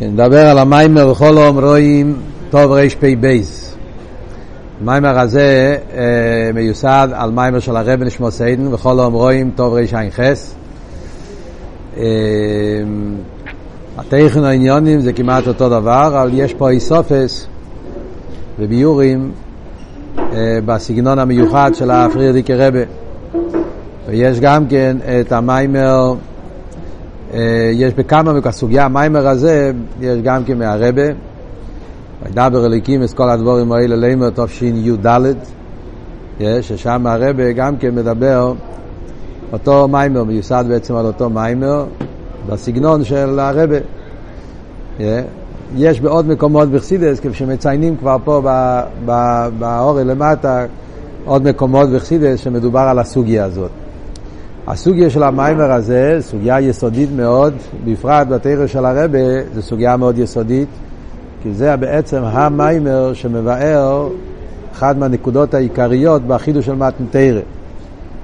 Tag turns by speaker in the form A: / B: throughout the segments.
A: נדבר על המיימר וכל העם רואים תרפ"ב. המיימר הזה אה, מיוסד על מיימר של הרבי נשמתו עדן וכל העם רואים תרע"ח. אה, התוכן העניינים זה כמעט אותו דבר, אבל יש פה הוספות וביאורים אה, בסגנון המיוחד של ה פריערדיקער רבי. ויש גם כן את המיימר יש בכמה, הסוגיה, המיימר הזה, יש גם כן מהרבה, וידבר אליקים את כל הדבורים האלה לימר תשי"ד, ששם הרבה גם כן מדבר, אותו מיימר, מיוסד בעצם על אותו מיימר, בסגנון של הרבה. יש בעוד מקומות בחסידס, כשמציינים כבר פה באורל למטה, עוד מקומות בחסידס שמדובר על הסוגיה הזאת. הסוגיה של המיימר הזה, סוגיה יסודית מאוד, בפרט בתרא של הרבה, זו סוגיה מאוד יסודית, כי זה בעצם המיימר שמבאר אחת מהנקודות העיקריות בחידוש של מתנתרא.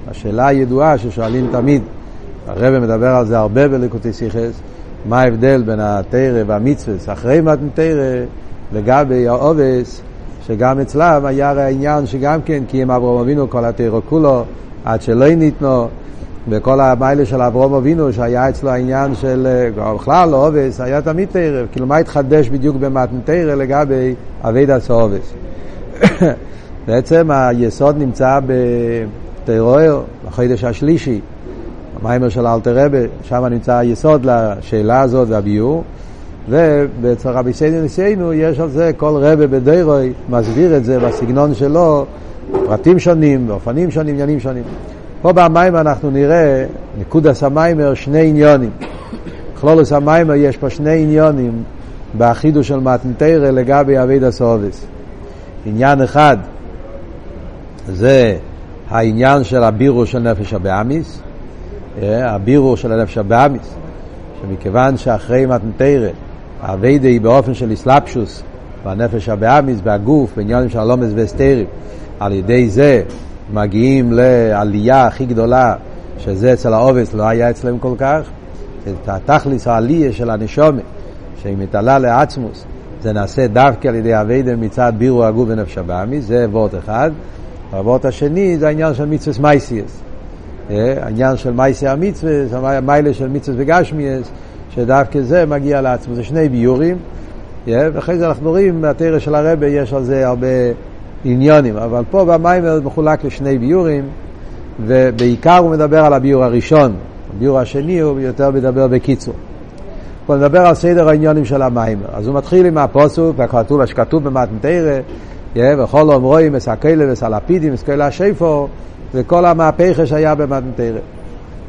A: השאלה הידועה ששואלים תמיד, הרבה מדבר על זה הרבה בליקוטי סיכס, מה ההבדל בין התרא והמצווה אחרי מתנתרא לגבי העובס, שגם אצלם היה הרי העניין שגם כן קיים אברהם אבינו כל התרא כולו, עד שלא ניתנו וכל המיילה של אברום אבינו, שהיה אצלו העניין של, אה, בכלל לא עובס, היה תמיד תרא, כאילו מה התחדש בדיוק במתן תרא לגבי אביד הסעובס. בעצם היסוד נמצא בטרור, בחידש השלישי, המיימר של אלתר רבה, שם נמצא היסוד לשאלה הזאת והביור. ובאצל רבי סיידן ניסיינו יש על זה כל רבה בדירוי מסביר את זה בסגנון שלו, פרטים שונים, באופנים שונים, עניינים שונים. פה במים אנחנו נראה, נקודס המיימר, שני עניונים. בכלולוס המיימר יש פה שני עניונים באחידו של מתנתרא לגבי אביד הסובס. עניין אחד זה העניין של הבירו של נפש הבאמיס, אה, הבירו של הנפש הבאמיס, שמכיוון שאחרי מתנתרא האבידה היא באופן של אסלאפשוס בנפש הבאמיס, בהגוף, בעניינים של הלומס וסטרים, על ידי זה מגיעים לעלייה הכי גדולה, שזה אצל העובס לא היה אצלם כל כך, את התכליס העלייה של הנשומת, שהיא מתעלה לעצמוס, זה נעשה דווקא על ידי אביידם מצד בירו הגוף ונפש הבאמי, זה וורט אחד. והוורט השני זה העניין של מצווה מייסיאס. אה, העניין של מייסי המצווה, מיילה של מצווה וגשמיאס, שדווקא זה מגיע לעצמו, זה שני ביורים. אה, ואחרי זה אנחנו רואים, בתרא של הרבה יש על זה הרבה עניונים, אבל פה במיימר מחולק לשני ביורים, ובעיקר הוא מדבר על הביור הראשון, הביור השני הוא יותר מדבר בקיצור. הוא מדבר על סדר העניונים של המיימר. אז הוא מתחיל עם הפוסוק, הכתוב, שכתוב במתנתרא, וכל אומרואים מסקלה וסלפידים וסקלה השיפו, וכל המהפכה שהיה במתנתרא.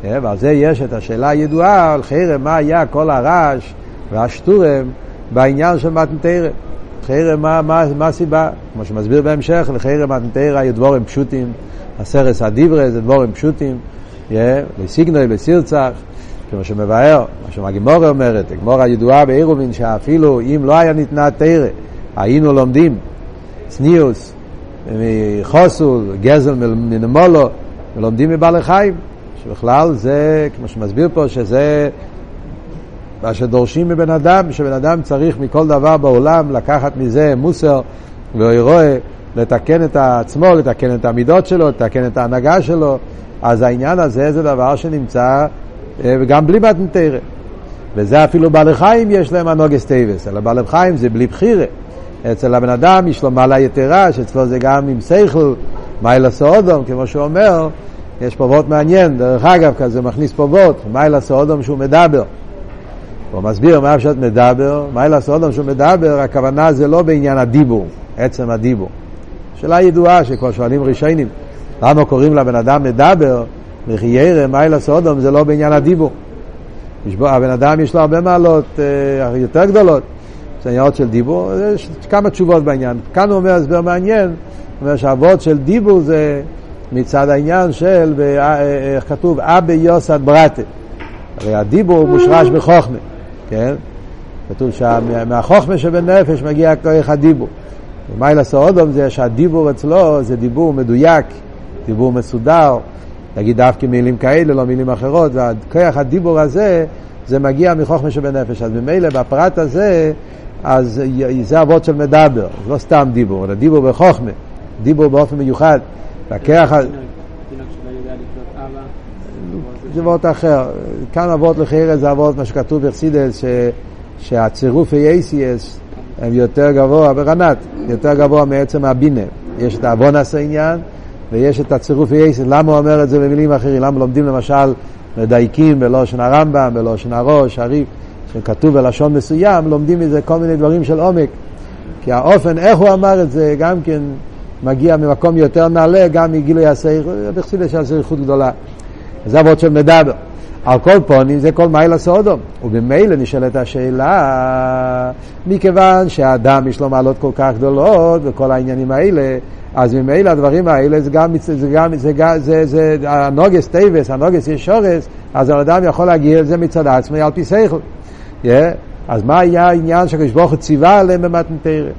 A: ועל זה יש את השאלה הידועה על חרם, מה היה כל הרעש והשטורם בעניין של מתנתרא. חרם, מה, מה, מה הסיבה? כמו שמסביר בהמשך, לחרם מתנתרא היו דבורים פשוטים, הסרס הדיברה זה דבורים פשוטים, לסיגנוי, לסירצח, כמו שמבאר, מה שהגימורה אומרת, הגמורה הידועה בעירובין, שאפילו אם לא היה ניתנה תרא, היינו לומדים צניוס, מחוסול, גזל מנמולו, ולומדים מבעלי חיים, שבכלל זה, כמו שמסביר פה, שזה מה שדורשים מבן אדם, שבן אדם צריך מכל דבר בעולם לקחת מזה מוסר והוראה, לתקן את עצמו, לתקן את המידות שלו, לתקן את ההנהגה שלו, אז העניין הזה זה דבר שנמצא אה, גם בלי מתן תורה. וזה אפילו בעלי חיים יש להם הנהגות טובות, אלא בעלי חיים זה בלי בחירה. אצל הבן אדם יש לו מעלה יתרה, שאצלו זה גם עם שכל, מיילה סאודום, כמו שהוא אומר, יש פה וורט מעניין, דרך אגב, כזה מכניס פה וורט, מיילה סאודום שהוא מדבר. הוא מסביר מה אפשר מדבר, מה לעשות אדם שהוא מדבר, הכוונה זה לא בעניין הדיבור, עצם הדיבור. שאלה ידועה שכבר שואלים ראשונים, למה קוראים לבן אדם מדבר, וכי ירא, מה לעשות אדם זה לא בעניין הדיבור. הבן אדם יש לו הרבה מעלות אה, יותר גדולות, זה של דיבור, יש כמה תשובות בעניין. כאן הוא אומר הסבר מעניין, הוא אומר שהאבות של דיבור זה מצד העניין של, אה, אה, איך כתוב, אבי יוסד ברטה. הרי הדיבור מושרש בחוכמה. כן? כתוב שמהחוכמה שבנפש מגיע כוח הדיבור. ומיילה סעודום זה שהדיבור אצלו זה דיבור מדויק, דיבור מסודר, נגיד דווקא מילים כאלה, לא מילים אחרות, וכוח הדיבור הזה זה מגיע מחוכמה שבנפש. אז ממילא בפרט הזה, אז זה אבות של מדבר, לא סתם דיבור, אלא דיבור בחוכמה, דיבור באופן מיוחד. לקח... זה אבות אחר. כאן אבות לחייר זה אבות, מה שכתוב בחסידס, שהצירוף אייסיאס הם יותר גבוה ברנת, יותר גבוה מעצם הבינה. יש את העוון עשה עניין, ויש את הצירוף אייסיאס. למה הוא אומר את זה במילים אחרים? למה לומדים למשל מדייקים בלושן הרמב"ם, בלושן הראש, הריב, שכתוב בלשון מסוים, לומדים מזה כל מיני דברים של עומק. כי האופן, איך הוא אמר את זה, גם כן מגיע ממקום יותר נעלה, גם מגילוי הסעיר, בחסידס של סעיכות גדולה. זה אבות של מדבר. על כל פונים זה כל מיילה סודום. ובמילא נשאלת השאלה, מכיוון שהאדם יש לו מעלות כל כך גדולות וכל העניינים האלה, אז ממילא הדברים האלה זה גם, זה גם, זה גם, זה, זה, זה הנוגס טייבס, הנוגס יש שורס, אז האדם יכול להגיע לזה מצד עצמו על פי שכל. Yeah. אז מה היה העניין שהקדוש ברוך הוא ציווה עליהם במתנתרא?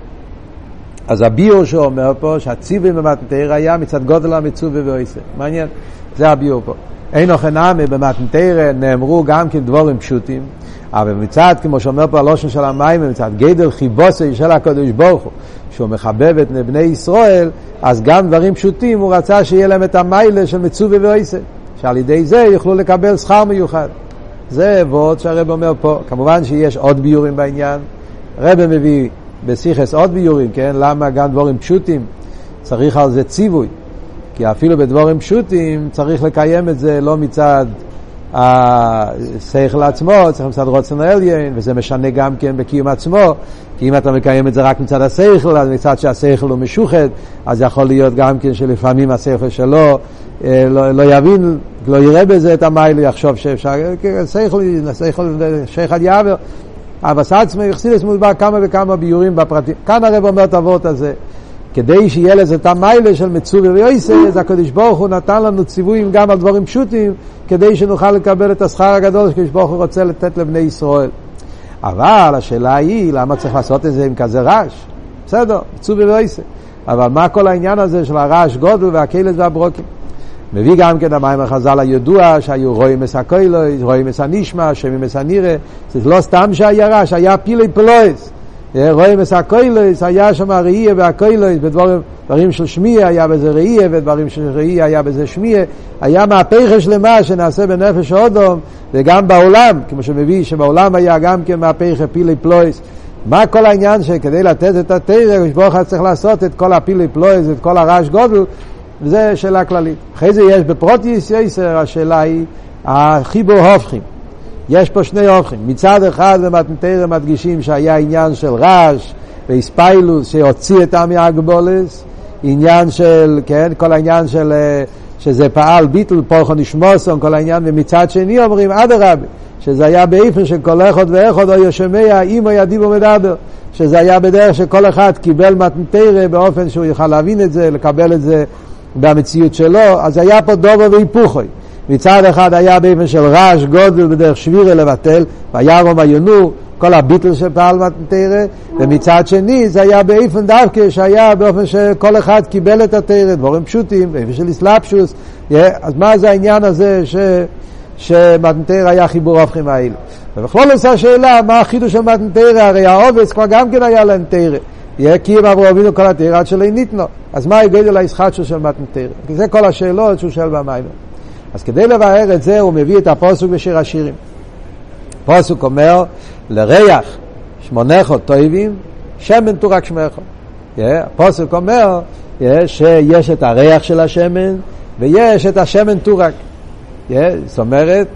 A: אז הביור שאומר פה שהציווי במתנתרא היה מצד גודל המצווה ואויסה. מעניין, זה הביור פה. אין אוכל נמי במתנתרא נאמרו גם כן דבורים פשוטים, אבל מצד, כמו שאומר פה הלושן של המים, מצד גדל חיבוסי של הקדוש ברוך הוא, שהוא מחבב את בני ישראל, אז גם דברים פשוטים הוא רצה שיהיה להם את המיילה של מצווה ואויסה, שעל ידי זה יוכלו לקבל שכר מיוחד. זה וורד שהרב אומר פה. כמובן שיש עוד ביורים בעניין. הרב מביא בסיכס עוד ביורים, כן? למה גם דבורים פשוטים צריך על זה ציווי. כי אפילו בדבורים פשוטים צריך לקיים את זה לא מצד השכל עצמו, צריך מצד רוצן העליין, וזה משנה גם כן בקיום עצמו, כי אם אתה מקיים את זה רק מצד השכל, אז מצד שהשכל הוא משוחד, אז יכול להיות גם כן שלפעמים השכל שלו אה, לא, לא יבין, לא יראה בזה את המייל, יחשוב שאפשר, שכל, שכל, שכל יעבר. אבל סעצמי יחסידס מוסבר כמה וכמה ביורים בפרטים. כאן הרב אומר את הוורט הזה. כדי שיהיה לזה את המיילה של מצווה ויועסה, אז הקדוש ברוך הוא נתן לנו ציוויים גם על דברים פשוטים, כדי שנוכל לקבל את השכר הגדול שקדוש ברוך הוא רוצה לתת לבני ישראל. אבל השאלה היא, למה צריך לעשות את זה עם כזה רעש? בסדר, מצווה ויועסה. אבל מה כל העניין הזה של הרעש גודל והקלס והברוקים? מביא גם כן המים החז"ל הידוע שהיו רואים את הקוילויס, רואים את הנשמע, שומעים את הנירה, זה לא סתם שהיה רעש, היה פילי פלויס. רואים את הקוילויס, היה שם ראייה והקוילויס, בדברים של שמיע היה בזה ראייה, ודברים של ראייה היה בזה שמיע, היה מהפכה שלמה שנעשה בנפש אודום, וגם בעולם, כמו שמביא שבעולם היה גם כן מהפכה פילי פלויס. מה כל העניין שכדי לתת את התרא, ברוך צריך לעשות את כל הפילי פלויס, את כל הרעש גודל, וזה שאלה כללית. אחרי זה יש בפרוטיס יסר, השאלה היא החיבור הופכים. יש פה שני הופכים. מצד אחד במתנתרא מדגישים שהיה עניין של רעש ואיספיילוס שהוציא את עמי הגבולס, עניין של, כן, כל העניין של, אה, שזה פעל ביטל פורחו נשמוסון, כל העניין, ומצד שני אומרים אדרבה, שזה היה באיפן כל אחד ואחד או ישמע אימו ידיבו מדבר, שזה היה בדרך שכל אחד קיבל מתנתרא באופן שהוא יוכל להבין את זה, לקבל את זה במציאות שלו, אז היה פה דובר והיפוכוי. מצד אחד היה באופן של רעש גודל בדרך שבירה לבטל, וירום היונו, כל הביטל שפעל מתנתרא, ומצד שני זה היה באופן דווקא שהיה באופן שכל אחד קיבל את התרא, דבורים פשוטים, באופן של אסלאפשוס, אז מה זה העניין הזה ש... שמתנתרא היה חיבור הופכים האלה. ובכלול עושה השאלה מה החידוש של מתנתרא, הרי העובץ כבר גם כן היה להם תרא. יהיה קיים אברהם אבינו כל התרא עד שלא ניתנו. אז מה הגודל הישחטשו של מתנתרא? כי זה כל השאלות שהוא שואל במים. אז כדי לבאר את זה הוא מביא את הפוסוק בשיר השירים. פוסוק אומר, לריח שמונכו טויבים, שמן תורק שמכו. הפוסק אומר שיש את הריח של השמן ויש את השמן תורק. זאת אומרת,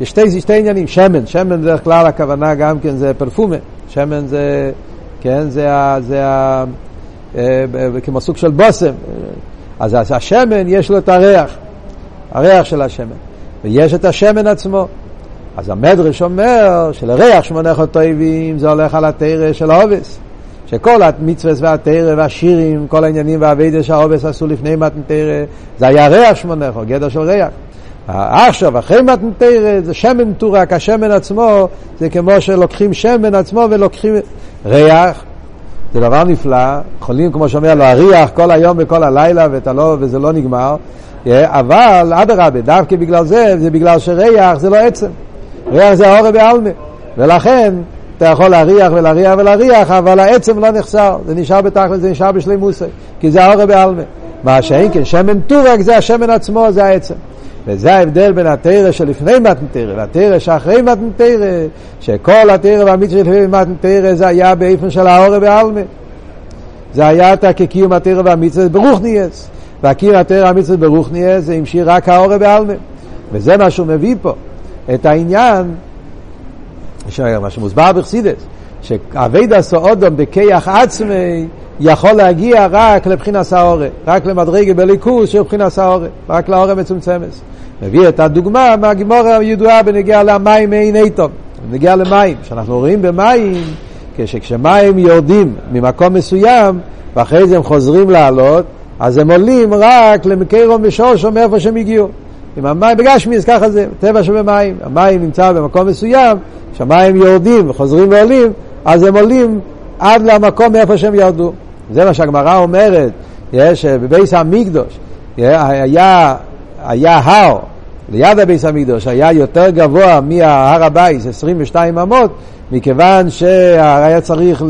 A: יש שתי, שתי עניינים, שמן, שמן בדרך כלל הכוונה גם כן זה פרפומה, שמן זה כן? זה, ה, זה ה, אה, כמו סוג של בושם. אז השמן יש לו את הריח, הריח של השמן. ויש את השמן עצמו. אז המדרש אומר שלריח שמונך טויבים זה הולך על התרא של העובס. שכל המצווה והתרא והשירים, כל העניינים והאביידה שהעובס עשו לפני מתנתרא, זה היה ריח שמונך, גדר של ריח. עכשיו, אחרי מתנתרא, זה שמן טורק, השמן עצמו, זה כמו שלוקחים שמן עצמו ולוקחים ריח, זה דבר נפלא, יכולים, כמו שאומר, להריח כל היום וכל הלילה לא, וזה לא נגמר, אבל אדרבה, דווקא בגלל זה, זה בגלל שריח זה לא עצם. ריח זה האור בעלמה. ולכן, אתה יכול להריח ולהריח ולהריח, אבל העצם לא נחסר, זה נשאר בתכל'ס, זה נשאר בשלימוסי, כי זה האור בעלמה. מה שאין כן, שמן טורק זה השמן עצמו, זה העצם. וזה ההבדל בין התרא שלפני מתנתרא והתרא שאחרי מתנתרא, שכל התרא והמצווה שלפני מתנתרא זה היה באיפן של האור בעלמה. זה היה את כקיום התרא והמצווה ברוכניאס. והקיום התרא והמצווה ברוכניאס זה המשיך רק האור בעלמה. וזה מה שהוא מביא פה, את העניין, מה שמוסבר בחסידס, שאבייד עשו אודום בכיח עצמי יכול להגיע רק לבחינת האורה, רק למדרגה בליכוז של מבחינת האורה, רק לאורה מצומצמת. מביא את הדוגמה מהגימורה הידועה בנגיע למים אין איתו, בנגיע למים, שאנחנו רואים במים, כשמים יורדים ממקום מסוים, ואחרי זה הם חוזרים לעלות, אז הם עולים רק למקור שורשו מאיפה שהם הגיעו. עם המים בגשמיות, ככה זה, טבע שבמים. המים נמצא במקום מסוים, כשהמים יורדים וחוזרים ועולים, אז הם עולים עד למקום מאיפה שהם ירדו. זה מה שהגמרא אומרת, יש בבית המקדש, היה, היה הר ליד הבית המקדש, היה יותר גבוה מההר הבית, 22 אמות, מכיוון שהיה צריך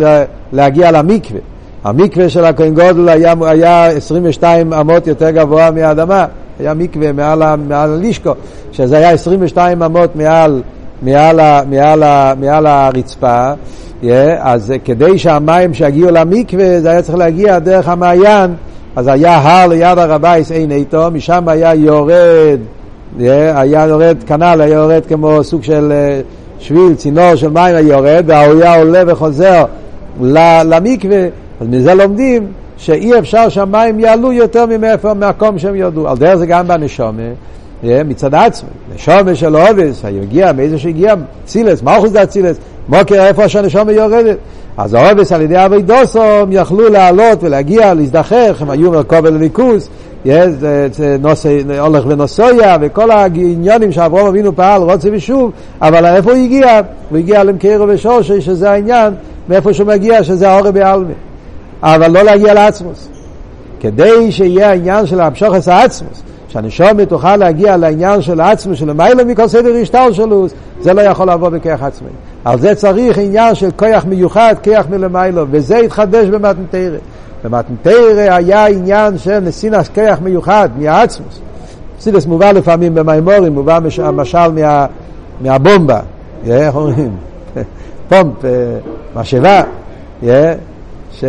A: להגיע למקווה. המקווה של הכהן גדול היה, היה 22 אמות יותר גבוה מהאדמה, היה מקווה מעל, מעל הלשכה, שזה היה 22 אמות מעל, מעל, מעל, מעל הרצפה, yeah, אז כדי שהמים שיגיעו למקווה זה היה צריך להגיע דרך המעיין, אז היה הר ליד הר הבית עין עיטם, משם היה יורד, yeah, היה יורד כנ"ל, היה יורד כמו סוג של אה, שביל, צינור של מים היה יורד, והאויה עולה וחוזר למקווה אז מזה לומדים שאי אפשר שהמים יעלו יותר ממאיפה, מהקום שהם ירדו. על דרך זה גם בנשומה, מצד עצמי. נשומה של אובס, הגיע מאיזה שהגיע, צילס, מה אחוז זה הצילס? מוקר איפה שהנשומה יורדת. אז האובס על ידי אבי דוסום יכלו לעלות ולהגיע, להזדחך, הם היו מרכובל וליכוס, הולך ונוסויה, וכל העניונים שאברום אבינו פעל, רוצה ושוב, אבל איפה הוא הגיע? הוא הגיע למקרו ושושי, שזה העניין, מאיפה שהוא מגיע, שזה האורי בעלמי. אבל לא להגיע לעצמוס. כדי שיהיה העניין של המשוכס העצמוס, שהנשומת תוכל להגיע לעניין של עצמוס, של מיילא מכל סדר השטר שלו, זה לא יכול לבוא בכיח עצמי. על זה צריך עניין של כוח מיוחד, כוח מלמיילו, וזה התחדש במתנתרא. במתנתרא היה עניין של נסינס כוח מיוחד מהעצמוס. סידס מובא לפעמים במימורים, מובא המשל מה, מהבומבה, איך אומרים? פומפ, אה, משאבה, ש...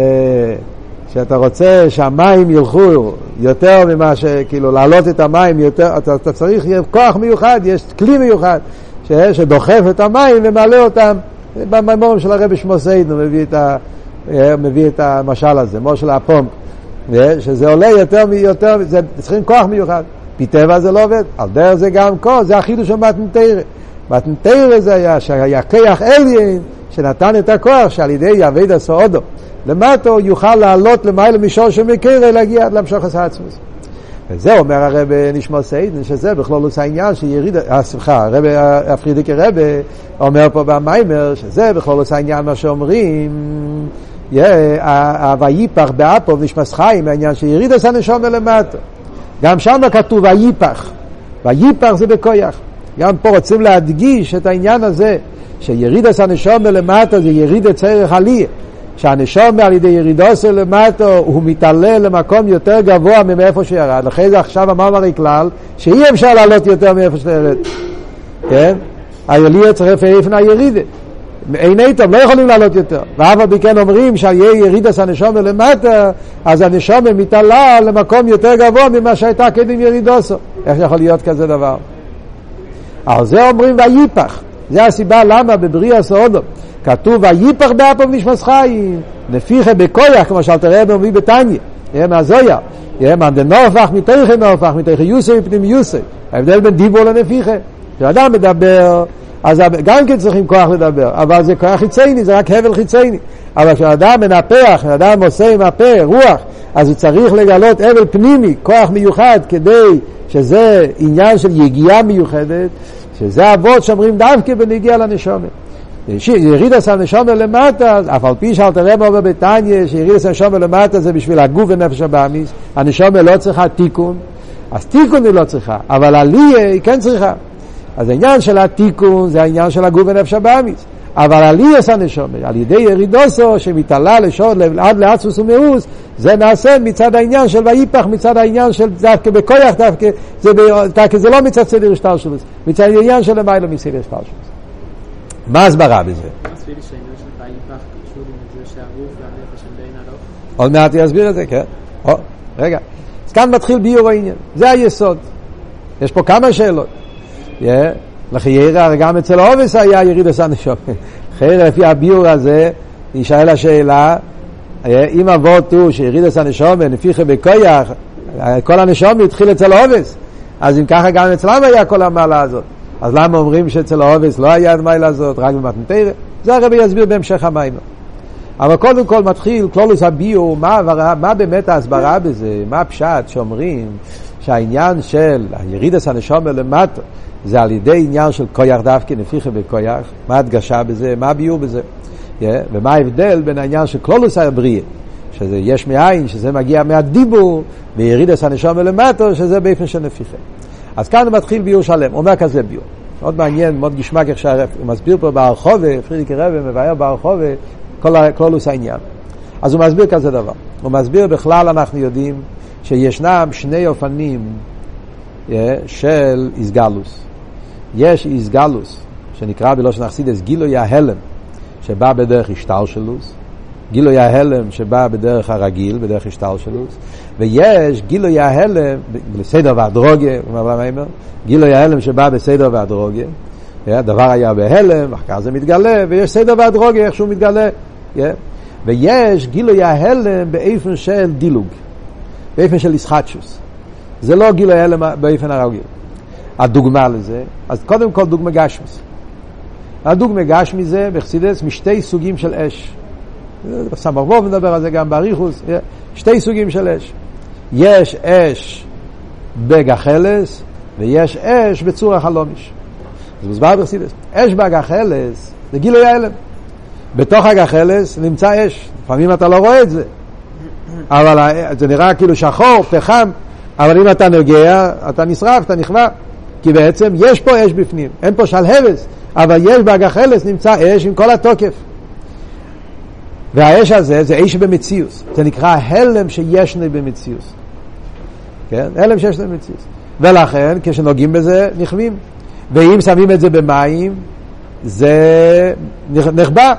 A: שאתה רוצה שהמים ילכו יותר ממה ש... כאילו להעלות את המים יותר, אתה, אתה צריך כוח מיוחד, יש כלי מיוחד ש... שדוחף את המים ומעלה אותם. במימורים של הרבי שמוסיידנו מביא את, ה... מביא את המשל הזה, מושל הפומפ, שזה עולה יותר מיותר, זה צריכים כוח מיוחד. פי זה לא עובד, על דרך זה גם כוח, זה החידוש של מתנתרא. מתנתרא זה היה שהיה כיח אליין שנתן את הכוח שעל ידי יעבד הסעודו. למטה הוא יוכל לעלות למעלה מישור של מקרה להגיע עד למשוך העצמוס. וזה אומר הרב נשמע סיידן, שזה בכלול עושה עניין שיריד, אה, סליחה, הרב הפרידיקי רב אומר פה במיימר, שזה בכלול עושה עניין מה שאומרים, הוויפח באפו ונשמע חיים, העניין שיריד עשה נשום למטה. גם שם כתוב ויפח, ויפח זה בכויח. גם פה רוצים להדגיש את העניין הזה, שיריד עשה נשום למטה זה יריד את צרך עליה. שהנשום על ידי ירידו של למטו הוא מתעלה למקום יותר גבוה מאיפה שירד. לכן זה עכשיו אמרנו הרי כלל שאי אפשר לעלות יותר מאיפה שירד. כן? היולי צריך איפן הירידה. אין איתם, לא יכולים לעלות יותר. ואף על פי כן אומרים שיהיה ירידס הנשום למטה, אז הנשום מתעלה למקום יותר גבוה ממה שהייתה קדם ירידוסו. איך יכול להיות כזה דבר? על זה אומרים ויפח. זה הסיבה למה בבריאה סעודו כתוב ויפח באפו נשמס חיים, נפיחה בכויח, כמו שאלתר רבי מביא בתניא, יהיה מהזויה, יהיה מהדנופח מתיכה נופח, מתיכה יוסף מפנים יוסף. ההבדל בין דיבור לנפיחה. כשאדם מדבר, אז גם כן צריכים כוח לדבר, אבל זה כוח חיצייני, זה רק הבל חיצייני. אבל כשאדם מנפח, כשאדם עושה עם הפה רוח, אז הוא צריך לגלות הבל פנימי, כוח מיוחד, כדי שזה עניין של יגיעה מיוחדת, שזה אבות שאומרים דווקא בנגיע לנשומת. ירידס הנשומר למטה, אף על פי שאלת רב אומר בתניא, שירידס הנשומר למטה זה בשביל הגוף ונפש הבאמיס, הנשומר לא צריכה תיקון, אז תיקון היא לא צריכה, אבל עלייה היא כן צריכה. אז העניין של התיקון זה העניין של הגוף ונפש הבאמיס. אבל עליאס הנשומת, על ידי ירידוסו שמתעלה לשוד עד לעצמוס ומאוס, זה נעשה מצד העניין של ויפח, מצד העניין של דווקא בכויח דווקא, זה, דווקא זה לא מצד סדר השטר שלו, מצד העניין של למיילו מסדר השטר שלו. מה ההסברה בזה? עוד מעט יסביר את זה, כן. או, רגע. אז כאן מתחיל ביור העניין, זה היסוד. יש פה כמה שאלות. לחיירה, גם אצל העובס היה יריד עשה נשום. חיירה, לפי הביור הזה, יישאל השאלה, אם אבות הוא שיריד עשה נשום, נפיחה בכויח, כל הנשום התחיל אצל העובס. אז אם ככה גם אצלם היה כל המעלה הזאת. אז למה אומרים שאצל העובס לא היה המעלה הזאת, רק במתנתרא? זה הרבי יסביר בהמשך המים. אבל קודם כל מתחיל קלולוס הביור, מה, מה באמת ההסברה בזה, מה הפשט שאומרים שהעניין של ירידס הנשום למטה זה על ידי עניין של כויח דווקא, נפיחה בכויח, מה הדגשה בזה, מה הביור בזה, yeah, ומה ההבדל בין העניין של קלולוס הבריאה, שזה יש מאין, שזה מגיע מהדיבור, וירידס הנשום למטה, שזה באופן של נפיחה. אז כאן הוא מתחיל ביור שלם, הוא אומר כזה ביור. מאוד מעניין, מאוד גשמק איך שהוא מסביר פה בהרחובה, פרידיק רבי מבאר בהרחובה, כל הקלולוס העניין. אז הוא מסביר כזה דבר. הוא מסביר בכלל אנחנו יודעים שישנם שני אופנים yeah, של איסגלוס. יש איסגלוס, שנקרא בלושן אכסידס גילוי ההלם, שבא בדרך השטלשלוס, גילוי ההלם שבא בדרך הרגיל, בדרך השטלשלוס, ויש גילוי ההלם, בסדר והדרוגיה, גילוי ההלם שבא בסדר והדרוגיה, הדבר היה בהלם, אחר כך זה מתגלה, ויש סדר והדרוגיה, איך שהוא מתגלה. ויש גילוי ההלם באיפן של דילוג, באיפן של ישחטשוס. זה לא גילוי ההלם באיפן הרגיל. הדוגמה לזה, אז קודם כל דוגמה גשמיס. הדוגמה גשמי זה בחסידס משתי סוגים של אש. סמר ווב מדבר על זה גם באריכוס, שתי סוגים של אש. יש אש בגחלס ויש אש בצור החלומיש. זה מוסבר בחסידס. אש בגחלס זה גילוי ההלם. בתוך הגחלס נמצא אש. לפעמים אתה לא רואה את זה. אבל זה נראה כאילו שחור, פחם, אבל אם אתה נוגע, אתה נשרף, אתה נכווה. כי בעצם יש פה אש בפנים, אין פה שלהבס, אבל יש בהגחלס נמצא אש עם כל התוקף. והאש הזה זה אש במציאוס, זה נקרא הלם שישנה במציאוס. כן? הלם שישנה במציאוס. ולכן כשנוגעים בזה נכווים. ואם שמים את זה במים, זה נחבא.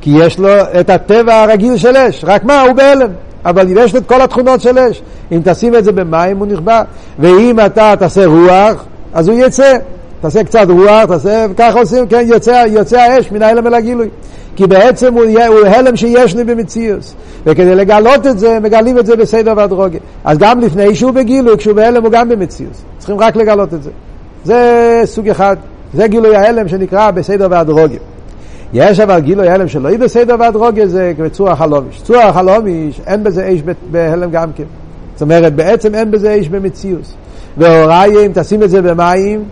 A: כי יש לו את הטבע הרגיל של אש, רק מה? הוא בהלם. אבל יש לו את כל התכונות של אש. אם תשים את זה במים הוא נכבה. ואם אתה תעשה רוח, אז הוא יצא. תעשה קצת רוח, תעשה, וככה עושים, כן, יוצא, יוצא האש מן ההלם אל הגילוי. כי בעצם הוא, הוא הלם שיש לי במציאוס. וכדי לגלות את זה, מגלים את זה בסדר והדרוגיה. אז גם לפני שהוא בגילוי, כשהוא בהלם הוא גם במציאוס. צריכים רק לגלות את זה. זה סוג אחד. זה גילוי ההלם שנקרא בסדר והדרוגיה. יש אבל גילוי הלם שלא יהיה בסדר והדרוגיה זה בצור החלומיש. צור החלומיש אין בזה אש בהלם גם כן. זאת אומרת בעצם אין בזה אש במציאוס. והוראי אם תשים את זה במים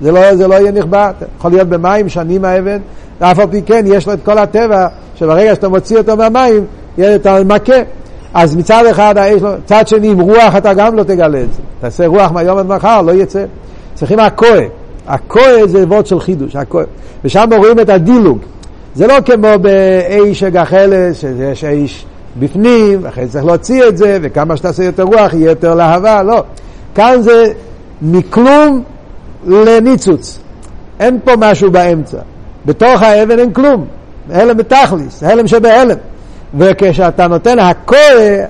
A: זה לא, זה לא יהיה נכבה. יכול להיות במים שנים האבן ואף על פי כן יש לו את כל הטבע שברגע שאתה מוציא אותו מהמים אתה מכה. אז מצד אחד האש לא, צד שני עם רוח אתה גם לא תגלה את זה. תעשה רוח מהיום עד מחר לא יצא. צריכים הכוה. הכוה זה וורד של חידוש, הכוה. ושם רואים את הדילוג. זה לא כמו באיש הגחלס, שיש איש בפנים, אחרי זה צריך להוציא את זה, וכמה שתעשה יותר רוח יהיה יותר להבה, לא. כאן זה מכלום לניצוץ. אין פה משהו באמצע. בתוך האבן אין כלום. הלם בתכליס, הלם שבהלם. וכשאתה נותן הכוה,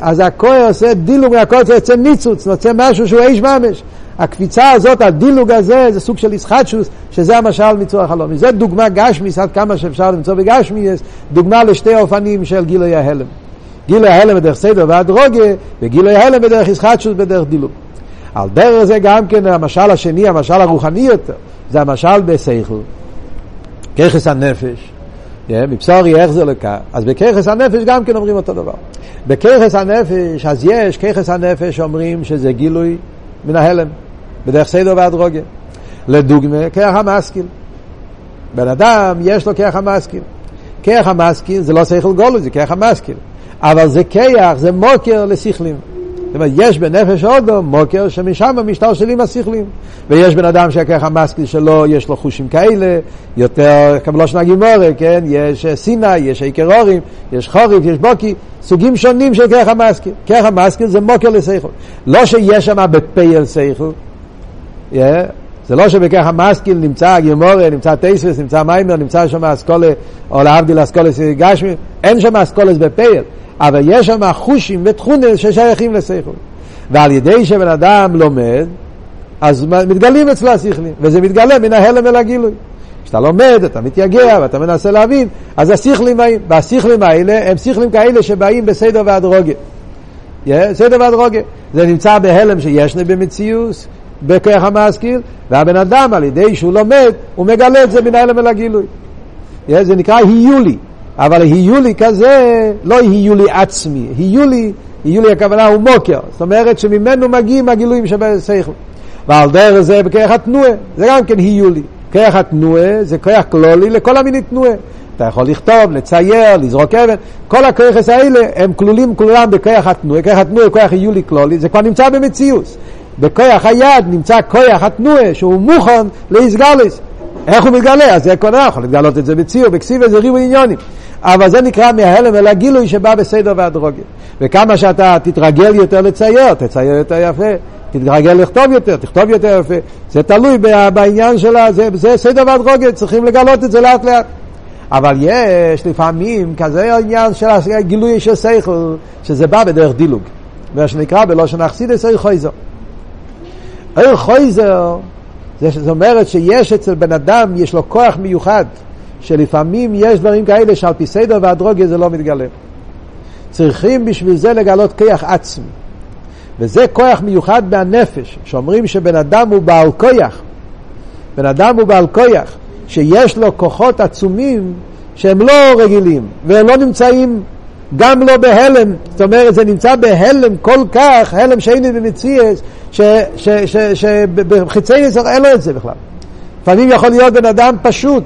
A: אז הכוה עושה דילוג זה יוצא ניצוץ, יוצא משהו שהוא איש ממש. הקפיצה הזאת, הדילוג הזה, זה סוג של ישחטשוס, שזה המשל מצור החלומי. זה דוגמה גשמיס, עד כמה שאפשר למצוא בגשמיס, דוגמה לשתי אופנים של גילוי ההלם. גילוי ההלם בדרך סדר והדרוגה, וגילוי ההלם בדרך ישחטשוס בדרך דילוג. על דרך זה גם כן המשל השני, המשל הרוחני יותר, זה המשל בסייכל. ככס הנפש. מבשורי איך זה לקה. אז בככס הנפש גם כן אומרים אותו דבר. בככס הנפש, אז יש ככס הנפש אומרים שזה גילוי מן ההלם. בדרך סדר והדרוגיה. לדוגמה, כרך המשכיל. בן אדם, יש לו כרך המשכיל. כרך המשכיל זה לא שכל גולו, זה כרך המשכיל. אבל זה כיח, זה מוקר לשכלים. זאת אומרת, יש בנפש אודו מוקר שמשם משתלשלים השכלים. ויש בן אדם שהכרך המשכיל שלו, יש לו חושים כאלה, יותר כבלושן הגימורה, כן? יש סיני, יש עיקרורים, יש חוריף, יש בוקי, סוגים שונים של כרך המשכיל. כרך המשכיל זה מוקר לסייכל. לא שיש שם בפייל סייכל, yeah. זה לא שבכך המשכיל נמצא גימורה, נמצא טייסלס, נמצא מיימר, נמצא שם אסכולה, או להבדיל אסכולס גשמי, אין שם אסכולס בפייל. אבל יש שם חושים ותכונים ששייכים לשכל. ועל ידי שבן אדם לומד, אז מתגלים אצלו השכלים, וזה מתגלה מן ההלם אל הגילוי. כשאתה לומד, אתה מתייגע ואתה מנסה להבין, אז השכלים והשכלים האלה הם שכלים כאלה שבאים בסדר והדרוגה. Yeah, סדר והדרוגה. זה נמצא בהלם שישנה במציאות, בכוח המשכיל, והבן אדם על ידי שהוא לומד, הוא מגלה את זה מן ההלם אל הגילוי. Yeah, זה נקרא היולי. אבל היולי כזה, לא היולי עצמי, היולי, היולי הכוונה הוא מוקר, זאת אומרת שממנו מגיעים הגילויים שבשכל. ועל דרך זה בכרך התנועה, זה גם כן היולי. כרך התנועה זה כרך כלולי לכל המיני תנועה. אתה יכול לכתוב, לצייר, לזרוק אבן, כל הכרכס האלה הם כלולים כולם בכרך התנועה, כרך התנועה הוא כרך היולי כלולי, זה כבר נמצא במציאות. בכוח היד נמצא כוח התנועה שהוא מוכן להסגלס. איך הוא מתגלה? אז זה קונה, יכול לגלות את זה בציור, בכסיב איזה ריבו עניונים. אבל זה נקרא מההלם אל הגילוי שבא בסדר והדרוגיה. וכמה שאתה תתרגל יותר לצייר, תצייר יותר יפה. תתרגל לכתוב יותר, תכתוב יותר יפה. זה תלוי בעניין שלה, זה, זה סדר והדרוגיה, צריכים לגלות את זה לאט לאט. אבל יש לפעמים כזה עניין של הגילוי של שכל, שזה בא בדרך דילוג. מה שנקרא בלושן אכסידס איר חויזר. איר חויזר, זאת אומרת שיש אצל בן אדם, יש לו כוח מיוחד. שלפעמים יש דברים כאלה שעל פי סדר והדרוגיה זה לא מתגלה. צריכים בשביל זה לגלות כוח עצמי. וזה כוח מיוחד מהנפש, שאומרים שבן אדם הוא בעל כוח. בן אדם הוא בעל כוח, שיש לו כוחות עצומים שהם לא רגילים, והם לא נמצאים גם לא בהלם, זאת אומרת זה נמצא בהלם כל כך, הלם שאין במציאס, שבחיצי נסר אין לו את זה בכלל. לפעמים יכול להיות בן אדם פשוט,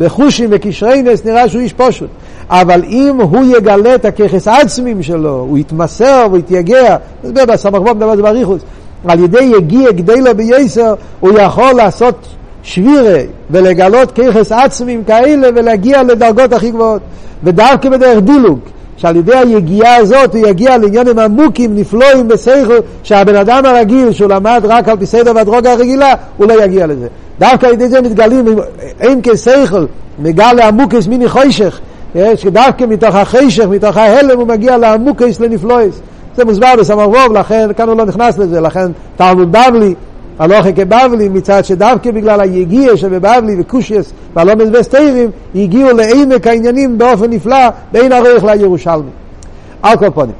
A: בחושים וקשרי נס נראה שהוא איש פשוט. אבל אם הוא יגלה את הככס עצמים שלו, הוא יתמסר והוא יתייגע, נסבר בסמך בו מדבר זה באריכוס, על ידי יגיע גדלו בייסר, הוא יכול לעשות שבירה ולגלות ככס עצמים כאלה ולהגיע לדרגות הכי גבוהות. ודווקא בדרך דילוג, שעל ידי היגיעה הזאת הוא יגיע לעניינים עמוקים, נפלואים בסייכל, שהבן אדם הרגיל שהוא למד רק על פי סדר והדרוגה הרגילה, הוא לא יגיע לזה. דווקא על ידי זה מתגלים, אין כסייכל, מגל לעמוקס מיני חוישך, שדווקא מתוך החשך, מתוך ההלם הוא מגיע לעמוקס לנפלויס. זה מוסבר בסמר רוב, לכן כאן הוא לא נכנס לזה, לכן תלמוד בבלי, הלוכי כבבלי, מצד שדווקא בגלל היגיע שבבבלי וקושייס והלומס וסתירים, הגיעו לעמק העניינים באופן נפלא בין הרייך לירושלמי. על כל פונים.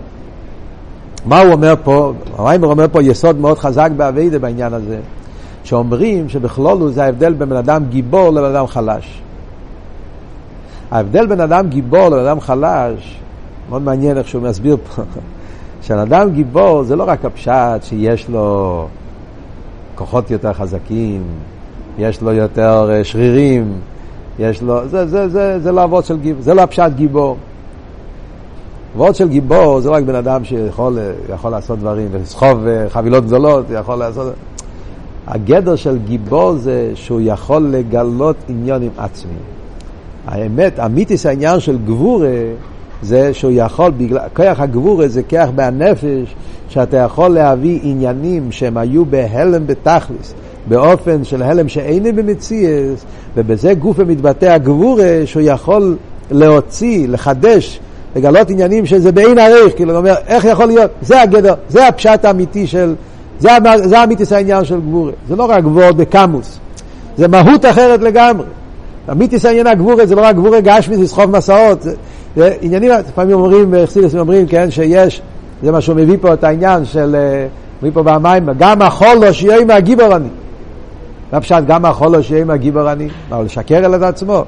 A: מה הוא אומר פה? הריימר אומר פה יסוד מאוד חזק באביידה בעניין הזה. שאומרים שבכלולו זה ההבדל בין בן אדם גיבור לבן אדם חלש. ההבדל בין אדם גיבור לבן אדם חלש, מאוד מעניין איך שהוא מסביר פה, שבן אדם גיבור זה לא רק הפשט שיש לו כוחות יותר חזקים, יש לו יותר אה, שרירים, יש לו, זה, זה, זה, זה לא אבות של גיבור, זה לא הפשט גיבור. אבות של גיבור זה לא רק בן אדם שיכול יכול לעשות דברים, ולסחוב אה, חבילות גדולות, יכול לעשות... הגדר של גיבור זה שהוא יכול לגלות עניונים עצמיים. האמת, אמיתיס העניין של גבורה זה שהוא יכול, בגלל, כוח הגבורה זה כוח בהנפש, שאתה יכול להביא עניינים שהם היו בהלם בתכלס, באופן של הלם שאין במציאס, ובזה גוף מתבטא הגבורה שהוא יכול להוציא, לחדש, לגלות עניינים שזה בעין עריך, כאילו, הוא אומר, איך יכול להיות? זה הגדר, זה הפשט האמיתי של... זה, זה אמיתיס העניין של גבורה. זה לא רק גבורת בקמוס, זה מהות אחרת לגמרי. אמיתיס העניין הגבורה זה לא רק גבורה גשמי, זה לסחוב מסעות. זה, זה עניינים, לפעמים אומרים, חסידס אומרים, כן, שיש, זה מה שהוא מביא פה את העניין של, אה, מביא פה במים, גם החולו שיהיה עם הגיבור אני. מה פשט, גם החולו שיהיה עם הגיבור אני? מה, לשקר על עצמו?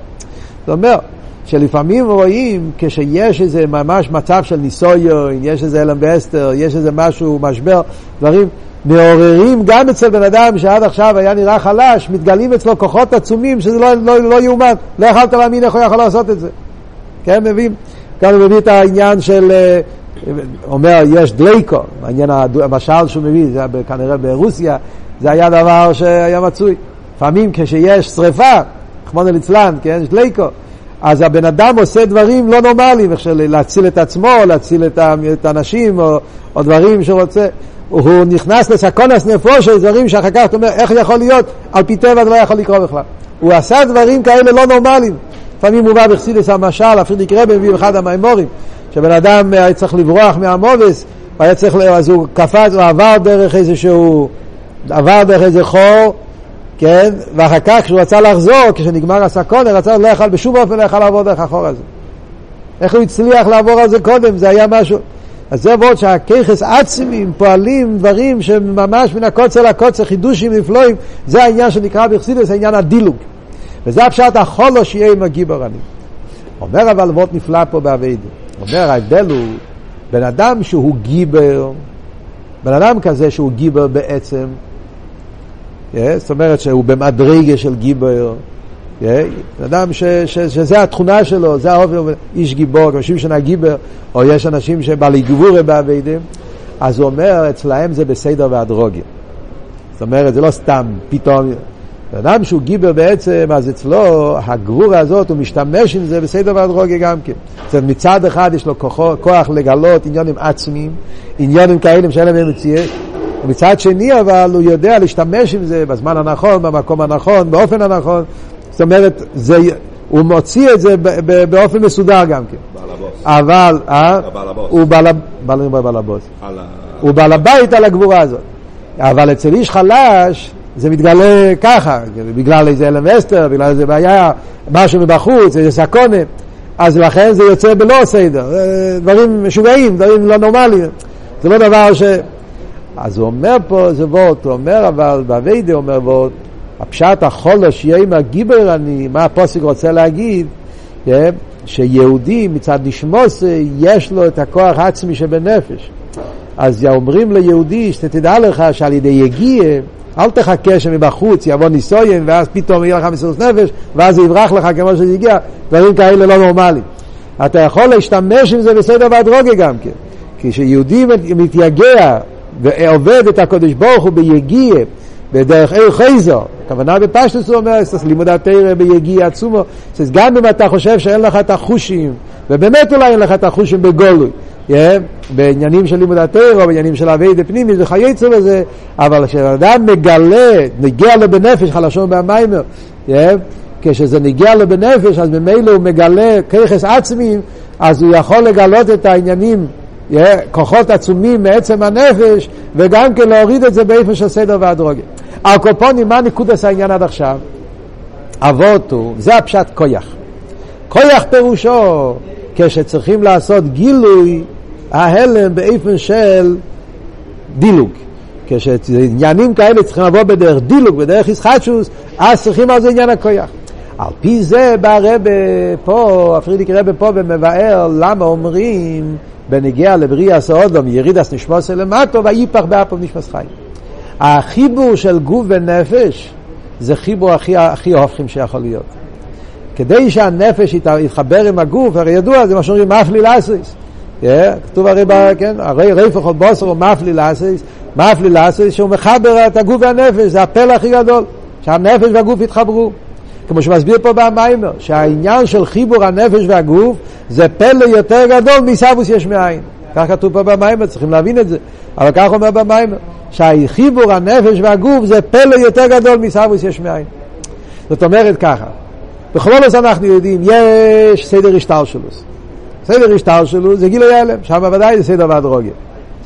A: זה אומר, שלפעמים רואים כשיש איזה ממש מצב של ניסויון, יש איזה אלם ואסתר, יש איזה משהו, משבר, דברים, מעוררים גם אצל בן אדם שעד עכשיו היה נראה חלש, מתגלים אצלו כוחות עצומים שזה לא, לא, לא יאומן, לא יכלת להאמין איך הוא יכול לעשות את זה. כן, מבין? כאן הוא מביא את העניין של אומר, יש דלייקו, מעניין המשל שהוא מביא, זה כנראה ברוסיה, זה היה דבר שהיה מצוי. לפעמים כשיש שריפה, רחמנא ליצלן, כן, יש דלייקו, אז הבן אדם עושה דברים לא נורמליים, איך להציל את עצמו, להציל את האנשים, או, או דברים שהוא רוצה. הוא נכנס לסקונס נפושו, דברים שאחר כך אתה אומר, איך יכול להיות, על פי טבע זה לא יכול לקרות בכלל. הוא עשה דברים כאלה לא נורמליים. לפעמים הוא בא בחסידס המשל, הפרידיק רבי מביא אחד המימורים, שבן אדם היה צריך לברוח מהמובס, והיה צריך, אז הוא קפץ, הוא עבר דרך איזשהו, עבר דרך איזה חור, כן, ואחר כך כשהוא רצה לחזור, כשנגמר הסקונה, רצה, לא יכל בשום אופן לא יכל לעבור דרך החור הזה. איך הוא הצליח לעבור על זה קודם? זה היה משהו... אז זה ועוד שהככס עצמים פועלים דברים שממש מן הקוצר לקוצר, חידושים נפלאים, זה העניין שנקרא בחסידס, העניין הדילוג. וזה הפשט החולו שיהיה עם הגיבור אני. אומר אבל ועוד נפלא פה באביידי. אומר ההבדל הוא בן אדם שהוא גיבר, בן אדם כזה שהוא גיבר בעצם, yeah, זאת אומרת שהוא במדרגה של גיבר, אדם ש, ש, שזה התכונה שלו, זה האופן, איש גיבור, אנשים שנה גיבר, או יש אנשים שבעלי גבורה באביידים, אז הוא אומר אצלהם זה בסדר והדרוגיה. זאת אומרת, זה לא סתם פתאום, אדם שהוא גיבר בעצם, אז אצלו הגבורה הזאת, הוא משתמש עם זה בסדר והדרוגיה גם כן. זאת אומרת, מצד אחד יש לו כוח, כוח לגלות עניונים עצמיים, עניונים כאלה שאין להם מציאות, ומצד שני אבל הוא יודע להשתמש עם זה בזמן הנכון, במקום הנכון, באופן הנכון. זאת אומרת, זה, הוא מוציא את זה באופן מסודר גם כן. אבל, אה? הוא בעל הבוס. הוא בעל הבית על הגבורה הזאת. אבל אצל איש חלש, זה מתגלה ככה, בגלל איזה אלם אסתר, בגלל איזה בעיה, משהו מבחוץ, איזה סקונה, אז לכן זה יוצא בלא סדר, דברים משוגעים, דברים לא נורמליים, זה לא דבר ש... אז הוא אומר פה, זה וורט, הוא אומר אבל, באביידה אומר וורט, הפשט החולש יהיה הגיבר אני, מה הפוסק רוצה להגיד, כן? שיהודי מצד נשמוס יש לו את הכוח העצמי שבנפש. אז אומרים ליהודי שתדע לך שעל ידי יגיע אל תחכה שמבחוץ יבוא ניסויים ואז פתאום יהיה לך מסירות נפש ואז זה יברח לך כמו שזה הגיע, דברים כאלה לא נורמליים. אתה יכול להשתמש עם זה בסדר והדרוגה גם כן. כשיהודי מתייגע ועובד את הקודש ברוך הוא ביגיע בדרך איר חייזו, הכוונה בפשטוס הוא אומר, לימוד התרא ביגיע עצומו, גם אם אתה חושב שאין לך את החושים, ובאמת אולי אין לך את החושים בגולוי, yeah, בעניינים של לימוד התרא בעניינים של אבי דפנימי וכייצא בזה, אבל כשאדם מגלה, נגיע לו בנפש, חלשון במיימר, yeah, כשזה נגיע לו בנפש, אז ממילא הוא מגלה ככס עצמי, אז הוא יכול לגלות את העניינים כוחות עצומים מעצם הנפש, וגם כן להוריד את זה באיפה של סדר והדרוגיה. הקופונים, מה נקודס העניין עד עכשיו? אבות הוא, זה הפשט כויח. כויח פירושו כשצריכים לעשות גילוי ההלם באיפן של דילוג. כשעניינים כאלה צריכים לבוא בדרך דילוג, בדרך ישחטשוס, אז צריכים על זה עניין הכויח. על פי זה בא הרבה פה, הפרידיק רבה פה ומבאר למה אומרים בנגיע לבריאה סעודום ירידס נשמוס למטו וייפח באפו נשמוס חיים. החיבור של גוף ונפש זה חיבור הכי, הכי הופכים שיכול להיות. כדי שהנפש יתחבר עם הגוף, הרי ידוע, זה מה שאומרים מפלי לאסיס. כתוב הרי, כן, הרי רפח או בוסר הוא מפלי לאסיס, מפלי לאסיס שהוא מחבר את הגוף והנפש, זה הפלא הכי גדול, שהנפש והגוף יתחברו. כמו שמסביר פה במיימר, שהעניין של חיבור הנפש והגוף זה פלא יותר גדול מסבוס יש מאין. כך כתוב פה במיימר, צריכים להבין את זה. אבל כך אומר במיימר, שהחיבור הנפש והגוף זה פלא יותר גדול מסבוס יש מאין. זאת אומרת ככה, בכל זאת אנחנו יודעים, יש סדר השטר שלו. סדר השטר שלו זה גילוי הלם, שם ודאי זה סדר והדרוגיה.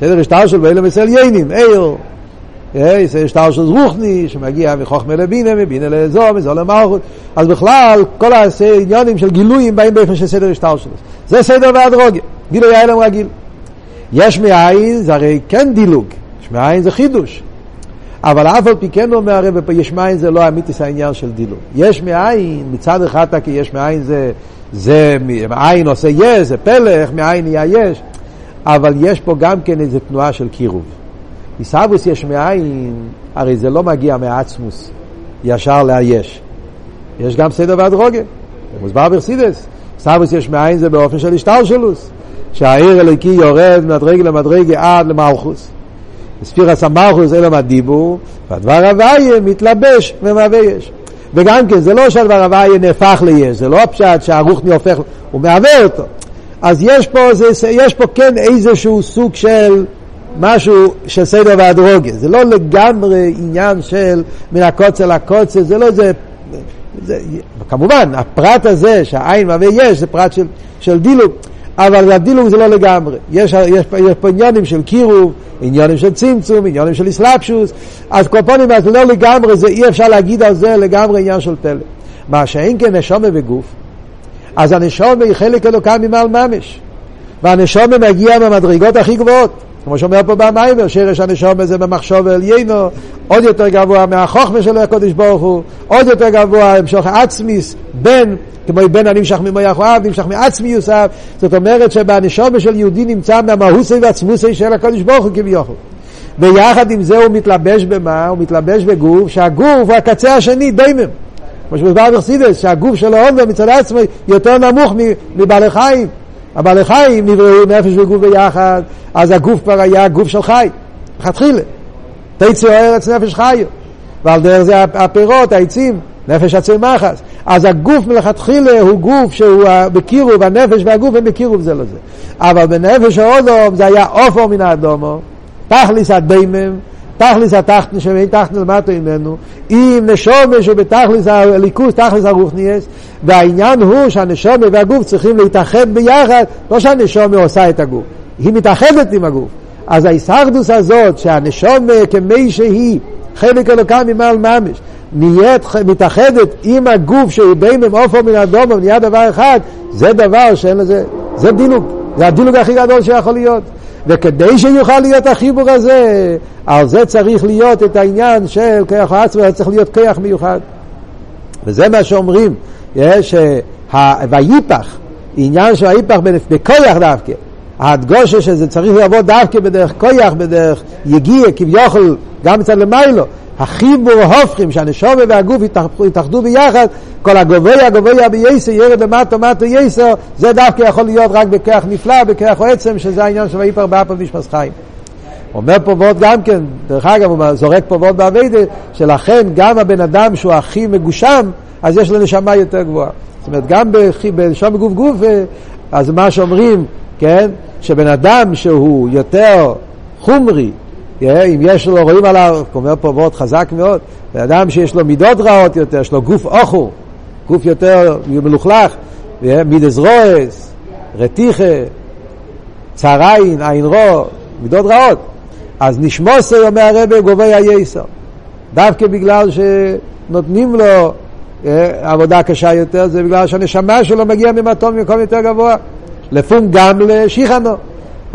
A: סדר השטר שלו באלה מסל יינים, איר. זה שטר של רוחני, שמגיע מחוכמה לבינה, מבינה לאזור, מזור למלכות. אז בכלל, כל העניינים של גילויים באים באופן של סדר השטר שלו. זה סדר והדרוגיה, גילוי ההלם רגיל. יש מאין, זה הרי כן דילוג, יש מאין זה חידוש. אבל אף על פי כן אומר הרב, יש מאין זה לא אמיתיס העניין של דילוג. יש מאין, מצד אחד כי יש מאין זה, זה מאין עושה יש, זה פלא, איך מאין נהיה יש. אבל יש פה גם כן איזו תנועה של קירוב. עיסאוויס יש מאין, הרי זה לא מגיע מעצמוס, ישר ליש. יש גם סדר והדרוגה, מוסבר ברסידס. עיסאוויס יש מאין זה באופן של השטר שלוס. שהעיר אלוקי יורד ממדרגה למדרגה עד למלכוס. ספירס המלכוס אלו מהדיבור, והדבר הוויה מתלבש ומהווה יש. וגם כן, זה לא שהדבר הוויה נהפך ליש, זה לא הפשט שהרוחני הופך, הוא מהווה אותו. אז יש פה, זה, יש פה כן איזשהו סוג של משהו של סדר והדרוגיה. זה לא לגמרי עניין של מן הקוצר לקוצר, זה לא איזה... זה, כמובן, הפרט הזה שהעין מהווה יש, זה פרט של, של דילוג. אבל הדילוג זה לא לגמרי. יש, יש, יש פה עניונים של קירוב, עניונים של צמצום, עניונים של אסלאפשוס, אז פעמים אז לא לגמרי, זה אי אפשר להגיד על זה לגמרי עניין של פלא. מה שאין כן נשומה וגוף, אז הנשומה היא חלק אלוקה ממעל ממש. והנשומה מגיע מהמדרגות הכי גבוהות. כמו שאומר פה במיימר, שרש הנשומה זה במחשוב עליינו, עוד יותר גבוה מהחוכמה של הקודש ברוך הוא, עוד יותר גבוה המשוך עצמיס, בן, כמו בן הנמשך ממויח אוהב, נמשך מעצמיוס אוהב, זאת אומרת שבנשומה של יהודי נמצא מהמהוסי והצמוסי של הקודש ברוך הוא כביכול. ויחד עם זה הוא מתלבש במה? הוא מתלבש בגוף, שהגוף הוא הקצה השני, דיימם. כמו שמוסבר בחסידס, שהגוף שלו עומר מצד עצמו יותר נמוך מבעלי חיים. הבעלי חיים נבראו נפש וגוף ביחד, אז הגוף כבר היה גוף של חי, לכתחילה. תצאו ארץ נפש חי. ועל דרך זה הפירות, העצים, נפש עצי מחס. אז הגוף מלכתחילה הוא גוף שהוא בקירוב, הנפש והגוף הם בקירוב זה לזה. אבל בנפש האודום זה היה עופר מן האדומו, תכליס הדיימם, תכליס התחתן שאין תחתן למטה ממנו, אם נשומה שבתכליס הליכוס, תכליס הרוחניאס, והעניין הוא שהנשומה והגוף צריכים להתאחד ביחד, לא שהנשומה עושה את הגוף, היא מתאחדת עם הגוף. אז ההישרדוס הזאת, שהנשומה כמי שהיא, חלק אלוקה ממעל ממש, נהיית מתאחדת עם הגוף שהוא די ממעופו מן הדומו, ונהיה דבר אחד, זה דבר שאין לזה, זה דילוג, זה הדילוג הכי גדול שיכול להיות. וכדי שיוכל להיות החיבור הזה, על זה צריך להיות את העניין של כוח עצמו, צריך להיות כוח מיוחד. וזה מה שאומרים, יש, ויפח, עניין של היפח בכוח דווקא. ההדגושה שזה צריך לבוא דווקא בדרך כוח, בדרך יגיע, כביכול, גם מצד למיילו. החיבור הופכים, שהנשומה והגוף יתאחדו ביחד, כל הגוביה הגוביה בייסר, ירד למטה מטה יסר, זה דווקא יכול להיות רק בכוח נפלא, בכוח עצם, שזה העניין של ויפר באפל משפס חיים. אומר פה ועוד גם כן, דרך אגב הוא זורק פה ועוד באביידה, שלכן גם הבן אדם שהוא הכי מגושם, אז יש לו נשמה יותר גבוהה. זאת אומרת, גם בנשום בגוף גוף, אז מה שאומרים, כן, שבן אדם שהוא יותר חומרי, אם יש לו, רואים עליו, אומר פה וורט חזק מאוד, בן אדם שיש לו מידות רעות יותר, יש לו גוף אוכו, גוף יותר מלוכלך, מידס רועס, רתיחה, צערין, עין רו, מידות רעות. אז נשמוסר, אומר הרב, גובה היסר. דווקא בגלל שנותנים לו עבודה קשה יותר, זה בגלל שהנשמה שלו מגיע ממתון ממקום יותר גבוה. לפום גם לשיחנו.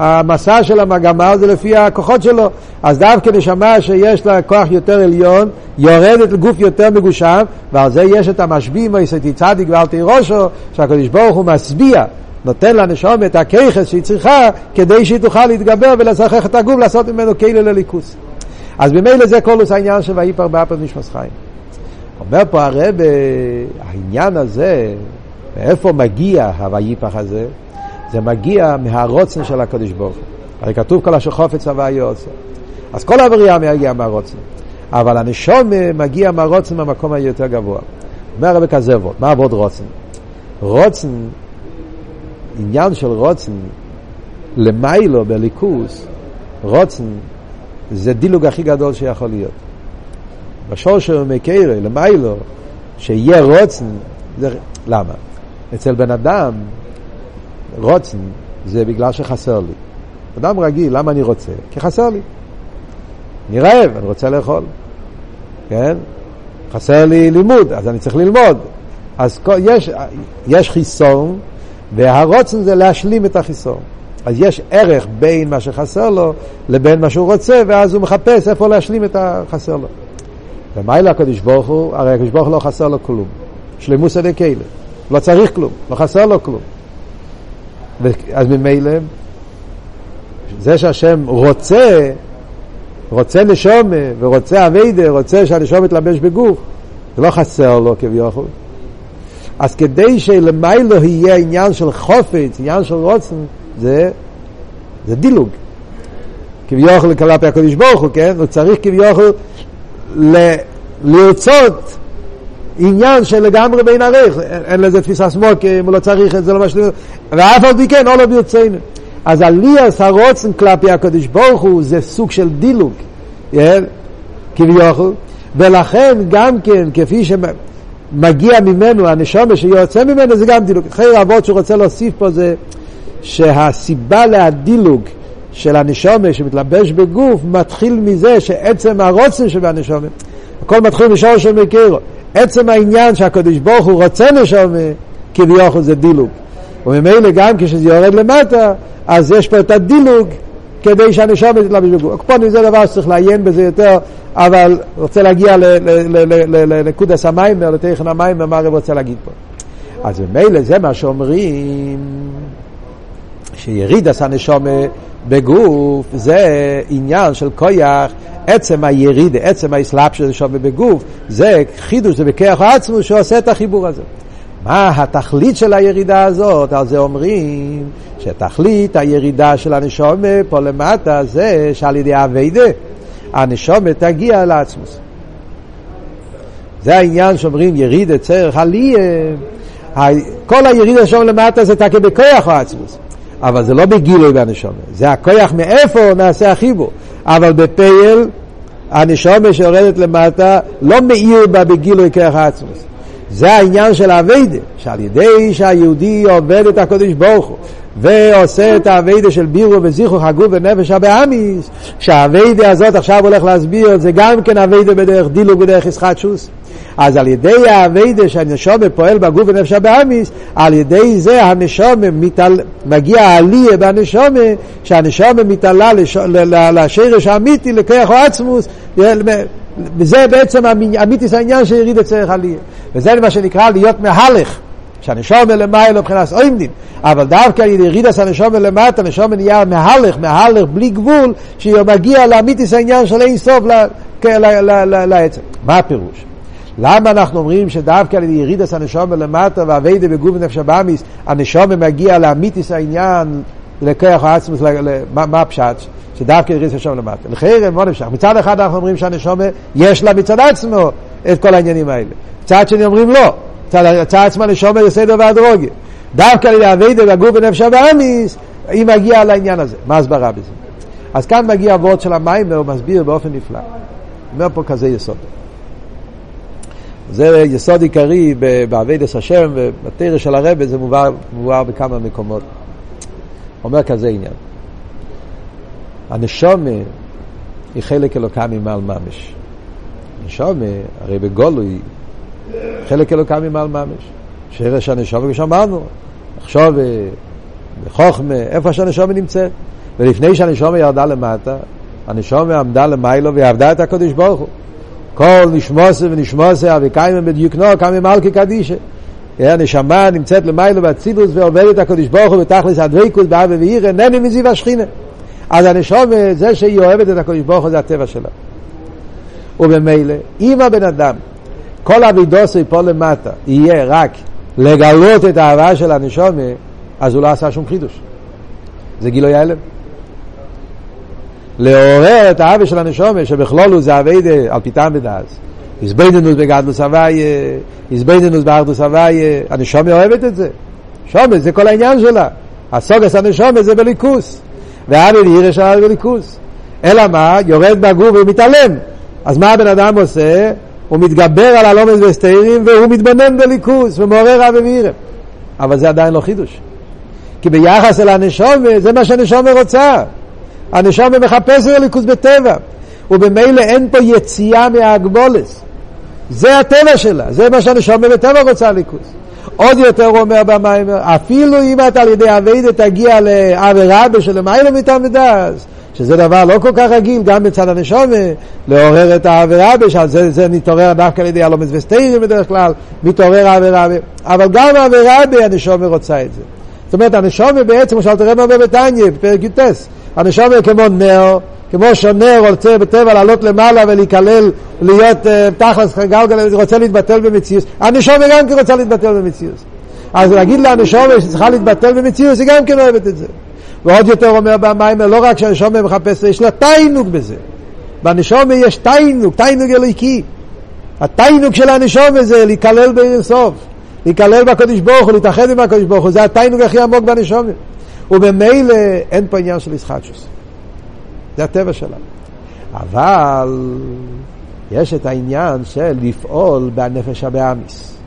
A: המסע של המגמה זה לפי הכוחות שלו. אז דווקא נשמה שיש לה כוח יותר עליון, יורדת לגוף יותר מגושם, ועל זה יש את המשביעים, איסתי צדיק ואל תירושו, שהקדוש ברוך הוא משביע. נותן לנשמה את הכוחות שהיא צריכה כדי שהיא תוכל להתגבר ולזכך את הגוף, לעשות ממנו כלי לאלוקות. אז ממילא זה כל העניין של ויפח באפיו נשמת חיים. אומר פה הרב, העניין הזה, מאיפה מגיע הויפח הזה? זה מגיע מהרצון של הקדוש ברוך הוא. הרי כתוב כל אשר חפץ הוי' עשה. אז כל הבריאה מגיע מהרצון. אבל הנשמה מגיע מהרצון מהמקום היותר גבוה. אומר הרב כזה וורד, מה עבוד רוצן? רוצן, עניין של רוצן, למיילו בליכוס, רוצן זה דילוג הכי גדול שיכול להיות. בשור של מקרה, למיילו, שיהיה רוצן, זה, למה? אצל בן אדם רוצן זה בגלל שחסר לי. אדם רגיל, למה אני רוצה? כי חסר לי. אני רעב, אני רוצה לאכול. כן? חסר לי לימוד, אז אני צריך ללמוד. אז יש, יש חיסון, והרוצן זה להשלים את החיסון. אז יש ערך בין מה שחסר לו לבין מה שהוא רוצה, ואז הוא מחפש איפה להשלים את החסר לו. ומילא הקדוש ברוך הוא, הרי הקדוש ברוך הוא לא חסר לו כלום. שלמוס דקיילה. לא צריך כלום, לא חסר לו כלום. אז ממילא, זה שהשם רוצה, רוצה נשומה ורוצה אביידה, רוצה שהנשומה יתלבש בגוף, זה לא חסר לו כביכול. אז כדי שלמיילו יהיה עניין של חופץ, עניין של רוצן, זה, זה דילוג. כביכול כלפי הקדוש ברוך הוא, כן? הוא צריך כביכול ל, לרצות עניין של לגמרי בין ערך, אין, לזה תפיסה סמוק, אם הוא לא צריך את זה, לא משלים, ואף על פי כן, לא ברצינו. אז עליאס הרוצן כלפי הקדוש ברוך הוא זה סוג של דילוג, כן? כביכול, ולכן גם כן, כפי שמגיע ממנו, הנשומה שיוצא ממנו זה גם דילוג. אחרי רבות שהוא רוצה להוסיף פה זה שהסיבה להדילוג של הנשומה שמתלבש בגוף מתחיל מזה שעצם הרוצן שבנשומה, הכל מתחיל משורש של מכירו. עצם העניין שהקדוש ברוך הוא רוצה נשומה, כביכול זה דילוג. וממילא גם כשזה יורד למטה, אז יש פה את הדילוג כדי שהנשום תתלבש בגוף. הקופונים זה דבר שצריך לעיין בזה יותר, אבל רוצה להגיע לנקודס המים, לתכן המים, מה הרב רוצה להגיד פה. אז ממילא זה מה שאומרים, שירידס הנשום בגוף זה עניין של כויח, עצם היריד, עצם האסלאפ של הנשום בגוף, זה חידוש, זה בכיח עצמו שעושה את החיבור הזה. מה התכלית של הירידה הזאת? על זה אומרים שתכלית הירידה של הנשומה פה למטה זה שעל ידי אביידה הנשומה תגיע לעצמוס. זה העניין שאומרים יריד את צרך עליה. כל הירידה שם למטה זה תקה בכוח העצמוס. אבל זה לא בגילוי בנשומה, זה הכוח מאיפה נעשה החיבור. אבל בפייל הנשומה שיורדת למטה לא מאיר בה בגילוי כוח העצמוס. זה העניין של האביידה, שעל ידי שהיהודי עובד את הקודש ברוך הוא ועושה את האביידה של בירו וזיכרו חגו ונפש הבאמיס, שהאביידה הזאת עכשיו הולך להסביר, זה גם כן אביידה בדרך דילוג בדרך ישחטשוס. אז על ידי האביידה שהנשומה פועל בגוף ונפש הבאמיס, על ידי זה הנשומה מתעל... מגיע העלייה בנשומה, שהנשומה מתעלה לש... לשרש האמיתי, לכוח עצמוס, וזה בעצם אמיתיס העניין של יריד אצלך עלייה. וזה מה שנקרא להיות מהלך. שהנשום למעלה מבחינת אוימדים, אבל דווקא על ידי ירידס הנשום למטה, הנשום נהיה מהלך, מהלך בלי גבול, שהוא מגיע לאמיתיס העניין של אין סוף לעצם. מה הפירוש? למה אנחנו אומרים שדווקא על ידי ירידס הנשום למטה ואביידה בגוף נפש הבאמיס, הנשום מגיע לאמיתיס העניין לכוח העצמות, מה הפשט? שדווקא ירידת הנשמה למטה. לכאורה, מה נפשך? מצד אחד אנחנו אומרים שהנשמה יש לה מצד עצמו את כל העניינים האלה. מצד שני אומרים לא. מצד עצמו הנשמה זה סדר והדרגה. דווקא על ידי עבודה בגוף ונפש הבהמית, היא מגיעה לעניין הזה. מה הסברה בזה? אז כאן מגיע הו ווארט של המים והוא מסביר באופן נפלא. אומר פה כזה יסוד. זה יסוד עיקרי בעבודת השם ובתורה של הרבי זה מבואר, מבואר בכמה מקומות. אומר כזה עניין. הנשומה היא חלק אלוקה ממעל ממש. הנשומה, הרי בגולוי, חלק אלוקה ממעל ממש. שרש הנשומה, כפי שאמרנו, עכשיו בחוכמה, איפה שהנשומה נמצאת. ולפני שהנשומה ירדה למטה, הנשומה עמדה למיילו ועבדה את הקדוש ברוך הוא. כל נשמוסה ונשמוסה וקיימה בדיוקנו, קיימה מלכי קדישה. הנשמה נמצאת למיילו באצילוס ועובדת הקדוש ברוך הוא בתכלס הדבקות באבא ועיר, אינני מזיו השכינה. אז הנשמה, זה שהיא אוהבת את הקדוש ברוך הוא זה הטבע שלה. ובמילא, אם הבן אדם, כל אבידוסו פה למטה, יהיה רק לגלות את האהבה של הנשמה, אז הוא לא עשה שום חידוש. זה גילוי ההלם. לעורר את האהבה של הנשומה, שבכלולו זה אביידה על פיתם ודאז. איזבנינוס בגדלוס הוויה, איזבנינוס באחדוס הוויה, הנשומה אוהבת את זה. שומה זה כל העניין שלה. הסוגס הנשומה זה בליכוס. ואבי וירא שלה בליכוס. אלא מה? יורד בגוף ומתעלם. אז מה הבן אדם עושה? הוא מתגבר על הלומס וסתירים והוא מתבונן בליכוס ומעורר אבי וירא. אבל זה עדיין לא חידוש. כי ביחס אל הנשומה זה מה שהנשומה רוצה. הנשמה מחפשת הליכוז בטבע, ובמילא אין פה יציאה מההגבולס. זה הטבע שלה, זה מה שהנשמה בטבע רוצה ליכוז. עוד יותר הוא אומר במים, אפילו אם אתה על ידי אביידה תגיע לעבירה בשלמיילה מתעמדס, שזה דבר לא כל כך רגיל, גם בצד הנשומה, לעורר את העבירה, שעל זה, זה נתעורר דווקא על ידי הלומד וסטיירים בדרך כלל, מתעורר העבירה, אבל גם העבירה הנשומה רוצה את זה. זאת אומרת, הנשומה בעצם, כמו שאלת רב בבתניא, בפרק י"ט, הנשמה כמו נר, כמו שנר רוצה בטבע לעלות למעלה ולהיכלל, להיות uh, תכלס גלגל, רוצה להתבטל במציאות, הנשמה גם כן רוצה להתבטל במציאות. אז להגיד לנשומה שצריכה להתבטל במציאות, זה גם כן אוהבת את זה. ועוד יותר אומר במיימר, לא רק שהנשומה מחפשת, יש לה תיינוק בזה. בנשומה יש תיינוק, תיינוק אלוהיקי. התיינוק של הנשומה זה להיכלל באינסוף, להיכלל בקדוש ברוך הוא, להתאחד עם הקדוש ברוך הוא, זה התיינוק הכי עמוק בנשומה. ובמילא אין פה עניין של ישחטשוס. זה הטבע שלה. אבל יש את העניין של לפעול בנפש הבאמיס.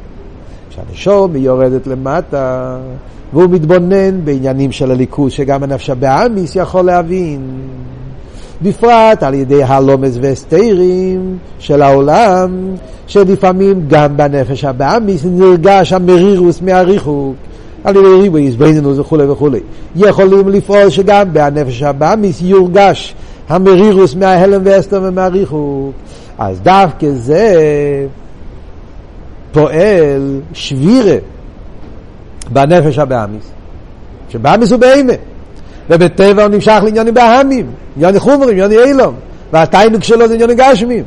A: כשהנשום יורדת למטה, והוא מתבונן בעניינים של הליכוז, שגם הנפש הבאמיס יכול להבין. בפרט על ידי הלומס והסתירים של העולם, שלפעמים גם בנפש הבאמיס נרגש המרירוס מהריחוק. על ידי ריבוי, עזבנינוס וכולי וכולי. יכולים לפעול שגם בנפש הבאמיס יורגש המרירוס מההלם והסתר ומהריחוק. אז דווקא זה פועל שבירה בנפש הבאמיס. שבאמיס הוא בהמה. ובטבע הוא נמשך לעניינים בהמים, ענייני חומרים, ענייני אילום. והתיינוק שלו זה ענייני גשמים.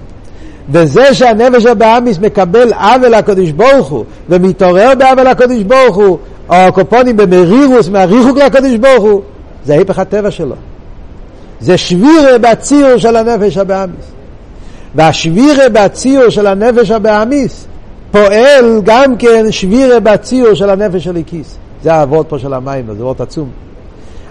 A: וזה שהנפש הבאמיס מקבל עוול לקדוש ברוך הוא ומתעורר בעוול לקדוש ברוך הוא או הקופונים במרירוס מהריחוק לקדוש ברוך הוא. זה ההפך הטבע שלו. זה שבירה בציור של הנפש הבאמיס. והשבירה בציור של הנפש הבאמיס פועל גם כן שבירה בציור של הנפש של הכיס זה האבות פה של המים, זה אבות עצום.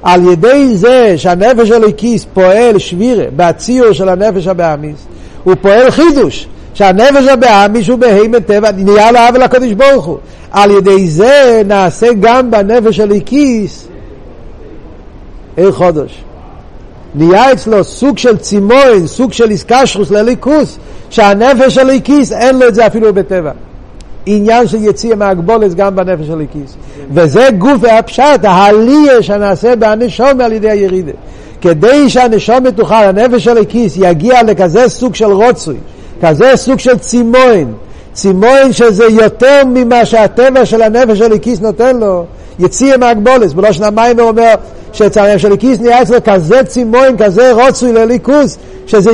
A: על ידי זה שהנפש של הכיס פועל שבירה בציור של הנפש הבאמיס הוא פועל חידוש שהנפש הבאמיס הוא בהימת טבע נהיה לו עוול לקדוש ברוך הוא על ידי זה נעשה גם בנפש של הכיס עיר חודש נהיה אצלו סוג של צימון, סוג של איסקשרוס לליכוס, שהנפש של ליקיס אין לו את זה אפילו בטבע. עניין של יציאה מהגבולת גם בנפש של ליקיס. וזה גוף והפשט, העלייה שנעשה בהנשום על ידי הירידה. כדי שהנשום תוכל, הנפש של ליקיס יגיע לכזה סוג של רוצוי, כזה סוג של צימון, צימון שזה יותר ממה שהטבע של הנפש של ליקיס נותן לו, יציאה מהגבולת. בלושן המים הוא אומר, שאצל הנפש של ליקיס נהיה אצלו כזה צימון, כזה רוצוי לליכוס, שזה,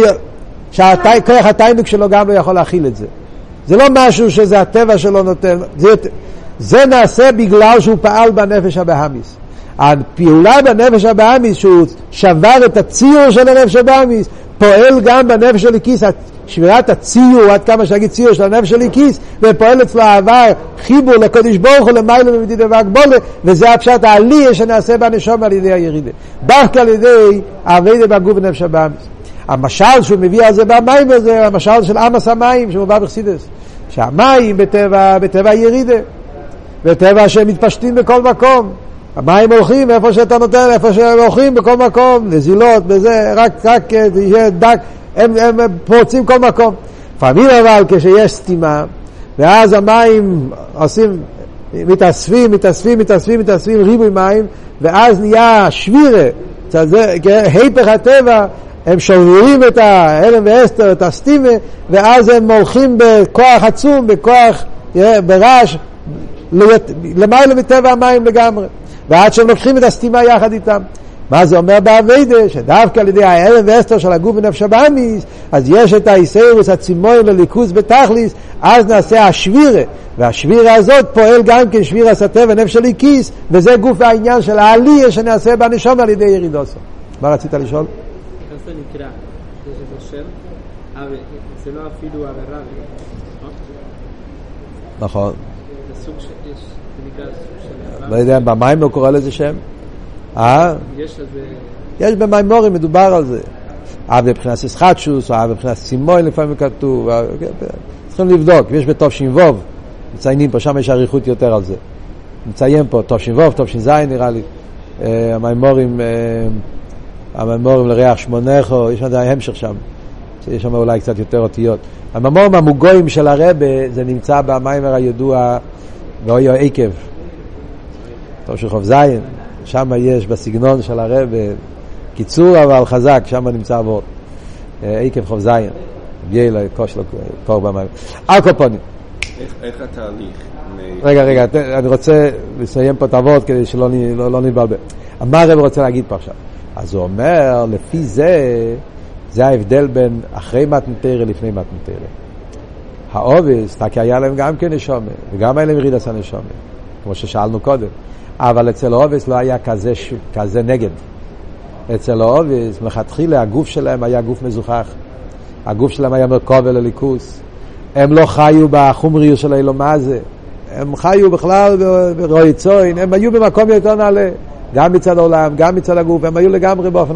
A: שכוח הטיינוק שלו גם לא יכול להכיל את זה. זה לא משהו שזה הטבע שלו נותן, זה, זה נעשה בגלל שהוא פעל בנפש הבאמיס. הפעולה בנפש הבאמיס, שהוא שבר את הציור של הנפש הבאמיס, פועל גם בנפש של הכיס, שבירת הציור, עד כמה שנגיד ציור של הנפש של הכיס, ופועל אצלו אהבה, חיבור לקודש ברוך הוא למעלה ומדידה והגבולה, וזה הפשט העלייה שנעשה בנשום על ידי הירידה. דווקא על ידי האבדה בגוף ונפש הבאמיס. המשל שהוא מביא על זה במים הזה, המשל של עמס המים שמובא בחסידס. שהמים בטבע, בטבע ירידה, בטבע שהם מתפשטים בכל מקום. המים הולכים איפה שאתה נותן, איפה שהם הולכים בכל מקום, נזילות, בזה, רק, רק יהיה דק, הם, הם פורצים כל מקום. לפעמים אבל כשיש סתימה, ואז המים עושים, מתאספים, מתאספים, מתאספים, מתאספים, ריבוי מים, ואז נהיה שבירה, היפך הטבע, הם שוברים את ההלם ואסתר, את הסטימה, ואז הם הולכים בכוח עצום, בכוח, ברעש, למעלה מטבע המים לגמרי. ועד שהם לוקחים את הסתימה יחד איתם. מה זה אומר באביידה? שדווקא על ידי ההלם ואסתר של הגוף ונפש הבאמיס, אז יש את האיסאירוס הצימון לליכוז בתכליס, אז נעשה השבירה. והשבירה הזאת פועל גם כן שבירה סטה ונפש של איקיס, וזה גוף העניין של העלייה שנעשה בנשום על ידי ירידוסו. מה רצית לשאול?
B: נקרא, זה שם, זה לא אפילו עבירה,
A: נכון.
B: זה סוג של,
A: לא יודע, במים הוא קורא לזה שם? אה?
B: יש
A: במימורים, מדובר על זה. אב מבחינת ישחטשוס, או אב מבחינת סימוי לפעמים כתוב, צריכים לבדוק, יש בתש"ו, מציינים פה, שם יש אריכות יותר על זה. נציין פה תש"ו, תש"ז נראה לי, המימורים, המימורים לריח שמונכו, יש עדיין המשך שם, יש שם אולי קצת יותר אותיות. המימורים המוגויים של הרבה, זה נמצא במיימר הידוע, ואוי עקב, תש"כ"ז, שם יש בסגנון של הרב קיצור אבל חזק, שם נמצא עבור. עקב חוב זין, יהיה לו כוש לו קור במים. על כל פונים.
C: איך התהליך?
A: רגע, רגע, אני רוצה לסיים פה את הוורד כדי שלא לא, לא נתבלבל. מה הרב רוצה להגיד פה עכשיו? אז הוא אומר, לפי זה, זה ההבדל בין אחרי מתנתרא לפני מתנתרא. האובס, תקי היה להם גם כן נשומה, וגם היה להם יריד עשה נשומה. כמו ששאלנו קודם. אבל אצל האובס לא היה כזה. כזה נגד. אצל האובס, מלכתחילה הגוף שלהם היה גוף מזוכח. הגוף שלהם היה מרכובל לליכוס. הם לא חיו בחומריות של האילומה הזה. הם חיו בכלל ברועי צוין, הם היו במקום יותר נעלה. גם מצד העולם, גם מצד הגוף, הם היו לגמרי באופן...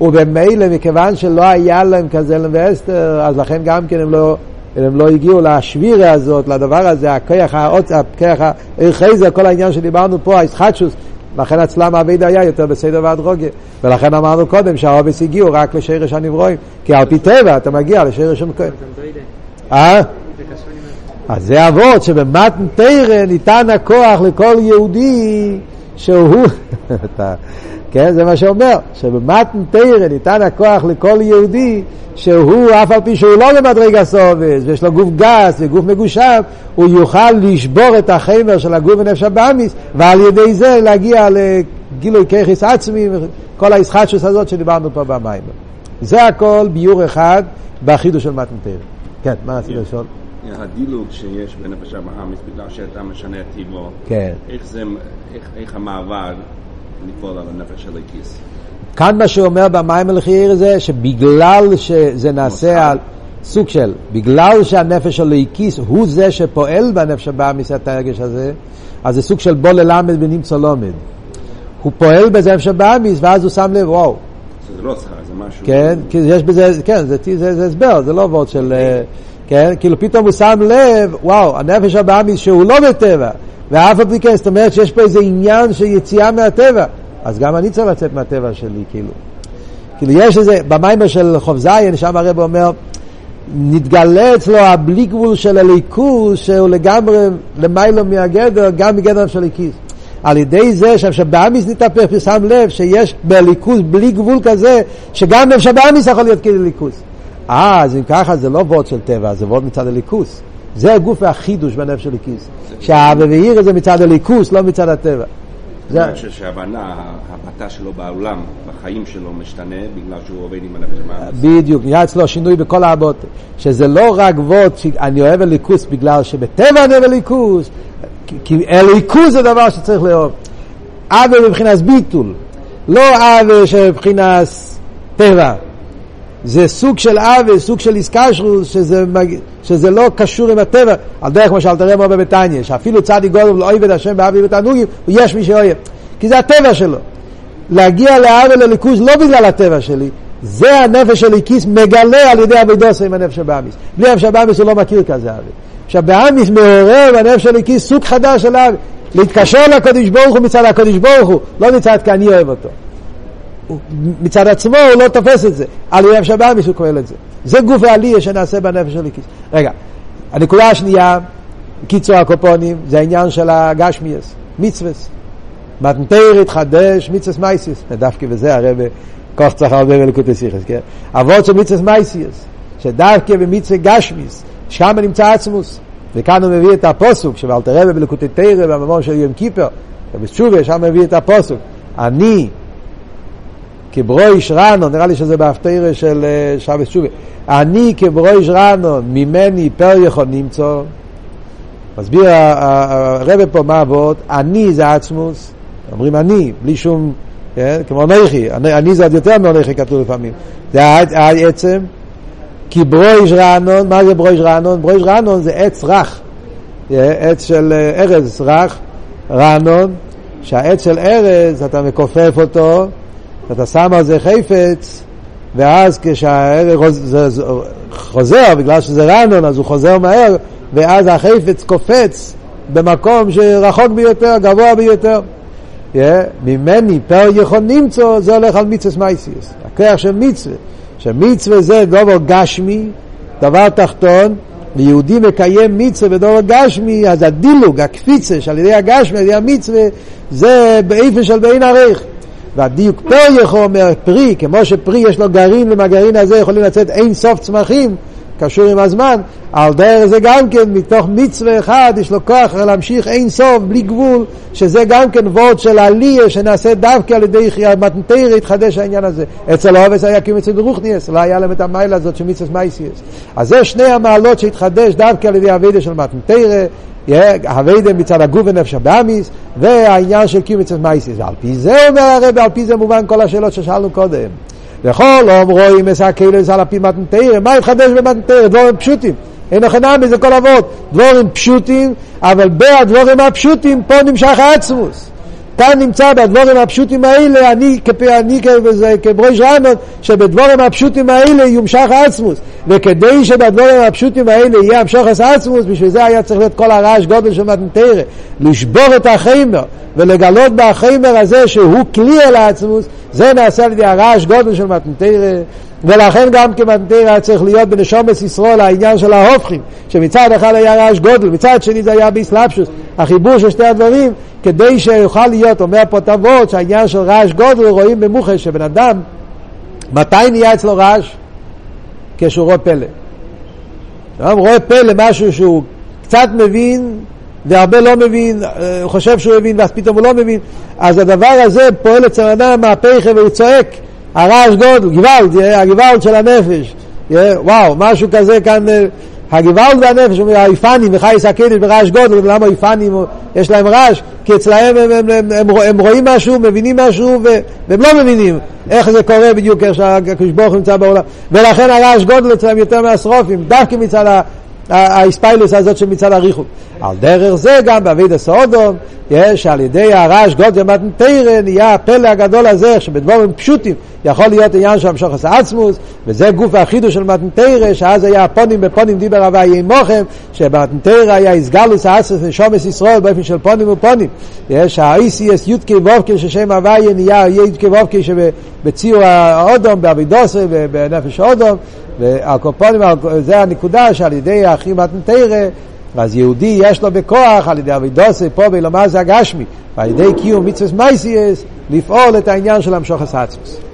A: ובמילא, מכיוון שלא היה להם כזה אלם ואסתר, אז לכן גם כן הם לא, הם לא הגיעו לשבירה הזאת, לדבר הזה, הכוח, העוצ... הכוח, החייזר, כל העניין שדיברנו פה, הישחטשוס, לכן אצלם האביד היה יותר בסדר והדרוגיה. ולכן אמרנו קודם שהעובס הגיעו רק לשרש הנברואים. כי על פי טבע אתה מגיע לשרש המקוים. אה? אז זה אבות שבמתן תרא ניתן הכוח לכל יהודי שהוא, כן, זה מה שאומר, שבמתן תרא ניתן הכוח לכל יהודי שהוא, אף על פי שהוא לא במדרגה סובס, ויש לו גוף גס וגוף מגושם, הוא יוכל לשבור את החמר של הגוף ונפש הבאמיס, ועל ידי זה להגיע לגילוי ככס עצמי, כל הישחטשוס הזאת שדיברנו פה במים. זה הכל ביור אחד בחידוש של מתן תרא. כן, מה רצית לשאול?
C: הדילוג שיש בנפש הבאמיס בגלל שאתה משנה את טיבו,
A: כן.
C: איך זה, איך, איך המעבר לפעול על הנפש של הכיס?
A: כאן מה שהוא אומר במים הלכייר זה שבגלל שזה נעשה על סוג של, בגלל שהנפש של הקיס הוא זה שפועל בנפש הבאמיס את ההרגש הזה, אז זה סוג של בוא ללמד ונמצא לומד. הוא פועל בזה נפש הבאמיס ואז הוא שם לב, וואו,
C: זה לא שכר, זה משהו...
A: כן, כי יש בזה, כן, זה, זה, זה הסבר, זה לא וורד של, אה, כן, כאילו פתאום הוא שם לב, וואו, הנפש הבאמיס שהוא לא בטבע, ואף פי כן, זאת אומרת שיש פה איזה עניין של יציאה מהטבע, אז גם אני צריך לצאת מהטבע שלי, כאילו. כאילו יש איזה, במיימר של חוב זין, שם הרב אומר, נתגלה אצלו הבלי גבול של הליכוז, שהוא לגמרי למיילו מהגדר, גם מגדר של הליכיס. על ידי זה שהבאמיס נתהפך ושם לב שיש בליכוז בלי גבול כזה, שגם נפש הבאמיס יכול להיות כאילו ליכוז. אה, אז אם ככה זה לא וורד של טבע, זה וורד מצד הליכוס. זה הגוף והחידוש בנפש של ליכוס. שהאבא ואיר זה מצד הליכוס, לא מצד הטבע. זה...
C: אני חושב שההבנה, ההבטה שלו בעולם, בחיים שלו, משתנה בגלל שהוא עובד עם הנפש.
A: בדיוק, נהיה אצלו שינוי בכל האבות, שזה לא רק וורד שאני אוהב הליכוס בגלל שבטבע אני אוהב הליכוס, כי- הליכוס זה דבר שצריך לאהוב. אבא מבחינת ביטול, לא אבא שמבחינת טבע. זה סוג של עוול, סוג של איסקשרוס, שזה, שזה לא קשור עם הטבע, על דרך כמו שאלתר אומר בתניא, שאפילו צדיק גודל לא את השם באבי ותענוגים, יש מי שאוהב, כי זה הטבע שלו. להגיע לעוול לליכוז לא בגלל הטבע שלי, זה הנפש של ליקיס מגלה על ידי אבידוסו עם הנפש הבאמיס. בלי הנפש הבאמיס הוא לא מכיר כזה עוול. עכשיו באמיס מעורר בנפש של ליקיס סוג חדש של עוול. להתקשר לקדוש ברוך הוא מצד הקדוש ברוך הוא, לא מצד כי אני אוהב אותו. מצד עצמו הוא לא תופס את זה, על נפש הבאמיס הוא כולל את זה. זה גוף העלייה שנעשה בנפש של ליקיס. רגע, הנקודה השנייה, קיצור הקופונים, זה העניין של הגשמיאס, מצווס. מתנתר התחדש מצווס מייסיס, דווקא בזה הרב כוח צריך הרבה בלקוטי סיכס, כן? אבות של מצווס מייסיס, שדווקא במצווה גשמיס, שם נמצא עצמוס. וכאן הוא מביא את הפוסוק, שבאלתר רבי בלקוטי תרא, בממון של יום כיפר, ובתשובה שם מביא את הפוסוק. אני כברויש רנון, נראה לי שזה בהפטרה של אה, שבס תשובה, אני כברויש רנון, ממני פר יכול למצוא. מסביר ה- ה- הרב פה מה אבות, אני זה עצמוס, אומרים אני, בלי שום, כן? כמו נכי, אני, אני זה עוד יותר מאונכי כתוב לפעמים, זה הע- העצם, כי ברויש רענון, מה זה ברויש רענון? ברויש רענון זה עץ רך, אה, עץ של אה, ארז רך, רענון, שהעץ של ארז, אתה מכופף אותו, אתה שם על זה חפץ, ואז זה- חוזר, בגלל שזה רענון, אז הוא חוזר מהר, ואז החפץ קופץ במקום שרחוק ביותר, גבוה ביותר. Yeah, ממני פר יכול למצוא, זה הולך על מצווה מייסיוס. הכוח של מצווה, שמצווה זה דבר גשמי, דבר תחתון, ויהודי מקיים מצווה בדבר גשמי, אז הדילוג, הקפיצה שעל ידי הגשמי, על ידי המצווה, זה באיפה של בין עריך. והדיוק פר יכול אומר פרי, כמו שפרי יש לו גרעין, ומהגרעין הזה יכולים לצאת אין סוף צמחים, קשור עם הזמן, על דרך זה גם כן, מתוך מצווה אחד, יש לו כוח להמשיך אין סוף, בלי גבול, שזה גם כן וורד של עלייה, שנעשה דווקא על ידי מתנתר, התחדש העניין הזה. אצל העובס היה כמצווה ברוכניאס, לא היה להם את המיילה הזאת של מצווה מייסיאס. אז זה שני המעלות שהתחדש דווקא על ידי אבידה של מתנתר, הווידה מצד הגוף ונפש הבאמיס, והעניין של קיום מצד מייסיס. ועל פי זה אומר הרב, על פי זה מובן כל השאלות ששאלנו קודם. וכל אומרו אם אסקלס על הפי מתנתרא, מה יתחדש במתנתרא? דבורים פשוטים. אין לכם נמי זה כל אבות. דבורים פשוטים, אבל בהדבורים הפשוטים פה נמשך העצמוס. כאן נמצא בדבורים הפשוטים האלה, אני, אני כברוש רענון, שבדבורים הפשוטים האלה יומשך העצמוס. וכדי שבדבורים הפשוטים האלה יהיה המשוך העצמוס, בשביל זה היה צריך להיות כל הרעש גודל של מתנתרא. לשבור את החיימר ולגלות בחיימר הזה שהוא כלי אל העצמוס, זה נעשה על ידי הרעש גודל של מתנתרא. ולכן גם כמתנתרא היה צריך להיות בנשומס ישרול העניין של ההופכים, שמצד אחד היה רעש גודל, מצד שני זה היה באסלאפשוס, החיבור של שתי הדברים, כדי שיוכל להיות, אומר פה תבות, שהעניין של רעש גודל רואים במוחש שבן אדם, מתי נהיה אצלו רעש? כשהוא רואה פלא. הוא רואה פלא, משהו שהוא קצת מבין והרבה לא מבין, הוא חושב שהוא מבין ואז פתאום הוא לא מבין, אז הדבר הזה פועל אצל אדם מהפכה והוא צועק, הרעש גודל, גוואלד, הגוואלד של הנפש, וואו, משהו כזה כאן, הגוואלד והנפש, היפנים וחייס הקדש ברעש גודל, למה היפנים יש להם רעש? כי אצלהם הם, הם, הם, הם, הם רואים משהו, מבינים משהו, והם לא מבינים איך זה קורה בדיוק איך שהקדוש ברוך הוא נמצא בעולם. ולכן הרעש גודל אצלם יותר מהשרופים, דווקא מצד האספיילוס הזאת שמצד הריחוק. על דרך זה גם באביד הסעודום, יש על ידי הרעש גודל מתנתרא, נהיה הפלא הגדול הזה, שבדבורים פשוטים יכול להיות עניין של המשוך עצמוס, וזה גוף החידוש של מתנתרא, שאז היה הפונים בפונים דיבר הווה יהיה מוכם, שבמתנתרא היה איסגלוס האסס ושומס ישראל באופן של פונים ופונים. יש ה-ICS יודקי וובקי ששם הוויה נהיה יודקי וובקי שבציור האודום, באבידוסי, בנפש האודום, והקופונים, זה הנקודה שעל ידי האחים מתנתרא אז יהודי יש לו בכוח על ידי אבידוסי פה בלומר זה הגשמי ועל ידי קיום מצווה מייסיאס לפעול את העניין של המשוך הסעצמוס.